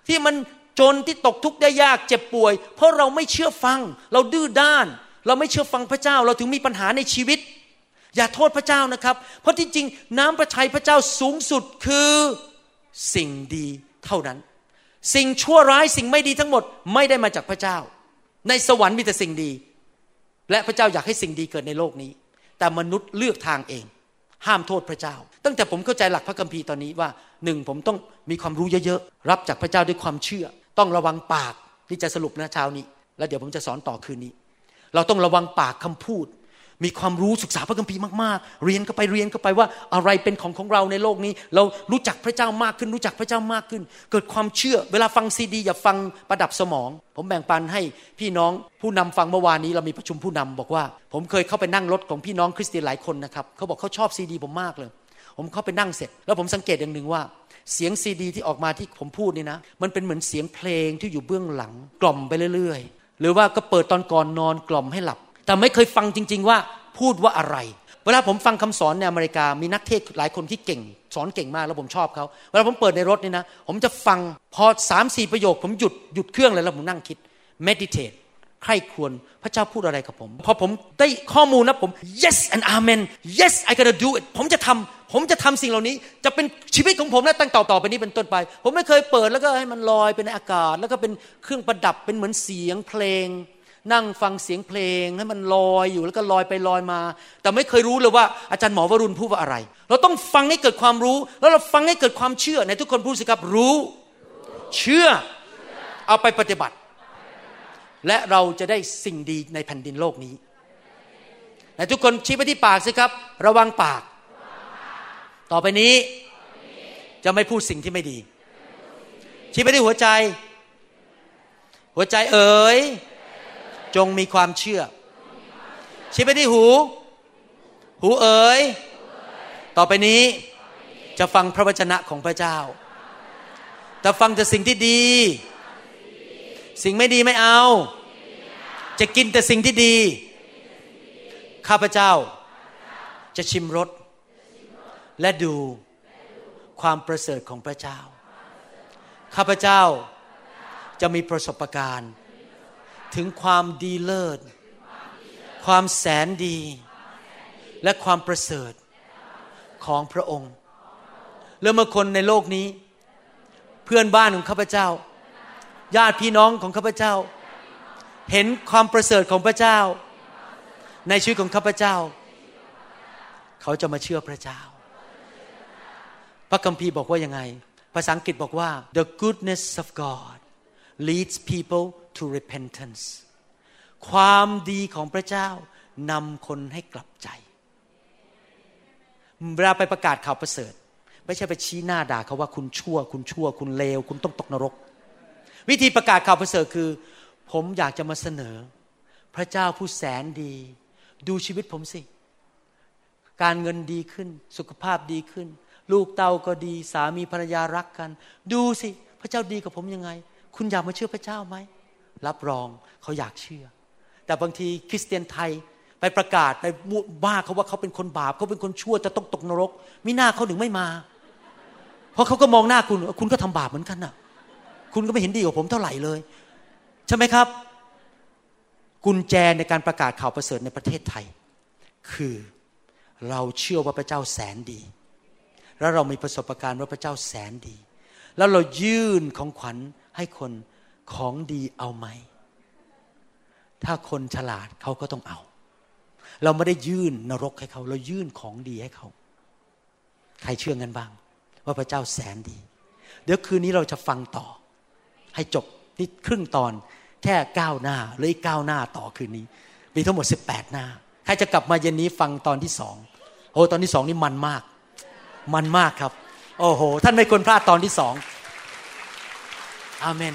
ที่มันจนที่ตกทุกข์ได้ยากเจ็บป่วย เพราะเราไม่เชื่อฟัง เราดื้อด้าน เราไม่เชื่อฟังพระเจ้า เราถึงมีปัญหาในชีวิต อย่าโทษพระเจ้านะครับ เพราะที่จริงน้ำพระทัยพระเจ้าสูงสุดคือสิ่งดีเท่านั้น สิ่งชั่วร้ายสิ่งไม่ดีทั้งหมดไม่ได้มาจากพระเจ้า ในสวรรค์มีแต่สิ่งดี และพระเจ้าอยากให้สิ่งดีเกิดในโลกนี้ แต่มนุษย์เลือกทางเอง ห้ามโทษพระเจ้า ตั้งแต่ผมเข้าใจหลักพระคัมภีร์ตอนนี้ว่าหนึ่งผมต้องมีความรู้เยอะๆรับจากพระเจ้าด้วยความเชื่อ ต้องระวังปากนี่จะสรุปนะเช้านี้ แล้วเดี๋ยวผมจะสอนต่อคืนนี้ เราต้องระวังปากคำพูด มีความรู้ศึกษาพระคัมภีร์มากๆ เรียนก็ไปเรียนก็ไปว่าอะไรเป็นของของเราในโลกนี้ เรารู้จักพระเจ้ามากขึ้น รู้จักพระเจ้ามากขึ้น เกิดความเชื่อ เวลาฟังซีดีอย่าฟังประดับสมอง ผมแบ่งปันให้พี่น้องผู้นำฟังเมื่อวานนี้เรามีประชุมผู้นำบอกว่า ผมเคยเข้าไปนั่งรถของพี่น้องคริสเตียนหลายคนนะครับเขาบอกเขาชอบซีดีผมมากเลย ผมเข้าไปนั่งเสร็จ แล้วผมสังเกตอย่างหนึ่งว่าเสียงซีดีที่ออกมาที่ผมพูดนี่นะ มันเป็นเหมือนเสียงเพลงที่อยู่เบื้องหลัง กล่อมไปเรื่อยๆ หรือว่าก็เปิดตอนก่อนนอนกล่อมให้หลับ แต่ไม่เคยฟังจริง ๆ ว่าพูดว่าอะไร เวลาผมฟังคำสอนในอเมริกามีนักเทศหลายคนที่เก่ง สอนเก่งมากแล้วผมชอบเขาเวลาผมเปิดในรถนี่นะ ผมจะฟังพอสามสี่ประโยค ผมหยุดหยุดเครื่องเลยแล้วผมนั่งคิด meditate ใครควรพระเจ้าพูดอะไรกับผม พอผมได้ข้อมูลนะผม yes and amen yes I gotta do it ผมจะทำผมจะทำสิ่งเหล่านี้ จะเป็นชีวิตของผมและตั้งต่อต่อไปนี้เป็นต้นไป ผมไม่เคยเปิดแล้วก็ให้มันลอยเป็นอากาศ แล้วก็เป็นเครื่องประดับเป็นเหมือนเสียงเพลง นั่งฟังเสียงเพลงให้มันลอยอยู่แล้วก็ลอยไปลอยมา แต่ไม่เคยรู้เลยว่าอาจารย์หมอวรุณพูดว่าอะไร เราต้องฟังให้เกิดความรู้ แล้วเราฟังให้เกิดความเชื่อในทุกคนพูดสิครับรู้ เชื่อเอาไปปฏิบัติ และเราจะได้สิ่งดีในแผ่นดินโลกนี้แต่ทุกคนชี้ไปที่ปากสิครับ ระวังปาก ต่อไปนี้ จะไม่พูดสิ่งที่ไม่ดี ชี้ไปที่หัวใจ หัวใจเอ๋ย จงมีความเชื่อ ชี้ไปที่หู หูเอ๋ย ต่อไปนี้จะฟังพระวจนะของพระเจ้า แต่ฟังแต่สิ่งที่ดี สิ่งไม่ดีไม่เอา จะกินแต่สิ่งที่ดี ข้าพเจ้า จะชิมรสและดูความประเสริฐของพระเจ้า ข้าพเจ้าจะมีประสบการณ์ ถึงความดีเลิศ ความแสนดี และความประเสริฐของพระองค์ แล้วเมื่อคนในโลกนี้ เพื่อนบ้านของข้าพเจ้า ญาติพี่น้องของข้าพเจ้า เห็นความประเสริฐของพระเจ้า ในชีวิตของข้าพเจ้า เขาจะมาเชื่อพระเจ้า พระคัมภีร์บอกว่ายังไง ภาษาอังกฤษบอกว่า the goodness of God leads people to repentance ความดีของพระเจ้านำคนให้กลับใจ เวลาไปประกาศข่าวประเสริฐ ไม่ใช่ไปชี้หน้าด่าเขาว่าคุณชั่ว คุณชั่ว คุณเลว คุณต้องตกนรก วิธีประกาศข่าวประเสริฐคือ ผมอยากจะมาเสนอ พระเจ้าผู้แสนดี ดูชีวิตผมสิ การเงินดีขึ้น สุขภาพดีขึ้น ลูกเต้าก็ดี สามีภรรยารักกัน ดูสิ พระเจ้าดีกับผมยังไง คุณอยากมาเชื่อพระเจ้าไหม รับรองเขาอยากเชื่อ แต่บางทีคริสเตียนไทยไปประกาศไปบ้าเขาว่าเขาเป็นคนบาปเขาเป็นคนชั่วจะต้องตกนรกมิหน้าเขาถึงไม่มา เพราะเขาก็มองหน้าคุณ คุณก็ทำบาปเหมือนกันน่ะ คุณก็ไม่เห็นดีกว่าผมเท่าไหร่เลย ใช่ไหมครับ กุญแจในการประกาศข่าวประเสริฐในประเทศไทย คือเราเชื่อว่าพระเจ้าแสนดี แล้วเรามีประสบการณ์ว่าพระเจ้าแสนดี แล้วเรายื่นของขวัญให้คน ของดีเอาไหม ถ้าคนฉลาดเขาก็ต้องเอา เราไม่ได้ยื่นนรกให้เขา เรายื่นของดีให้เขา ใครเชื่องันบ้าง ว่าพระเจ้าแสนดี เดี๋ยวคืนนี้เราจะฟังต่อ ให้จบนี่ครึ่งตอนแค่เก้าหน้าหรืออีกเก้าหน้าต่อคืนนี้ มีทั้งหมดสิบแปดหน้า ใครจะกลับมาเย็นนี้ฟังตอนที่สองโอ้ตอนที่สองนี่มันมาก มันมากครับ โอ้โห ท่านไม่ควรพลาดตอนที่สองอาเมน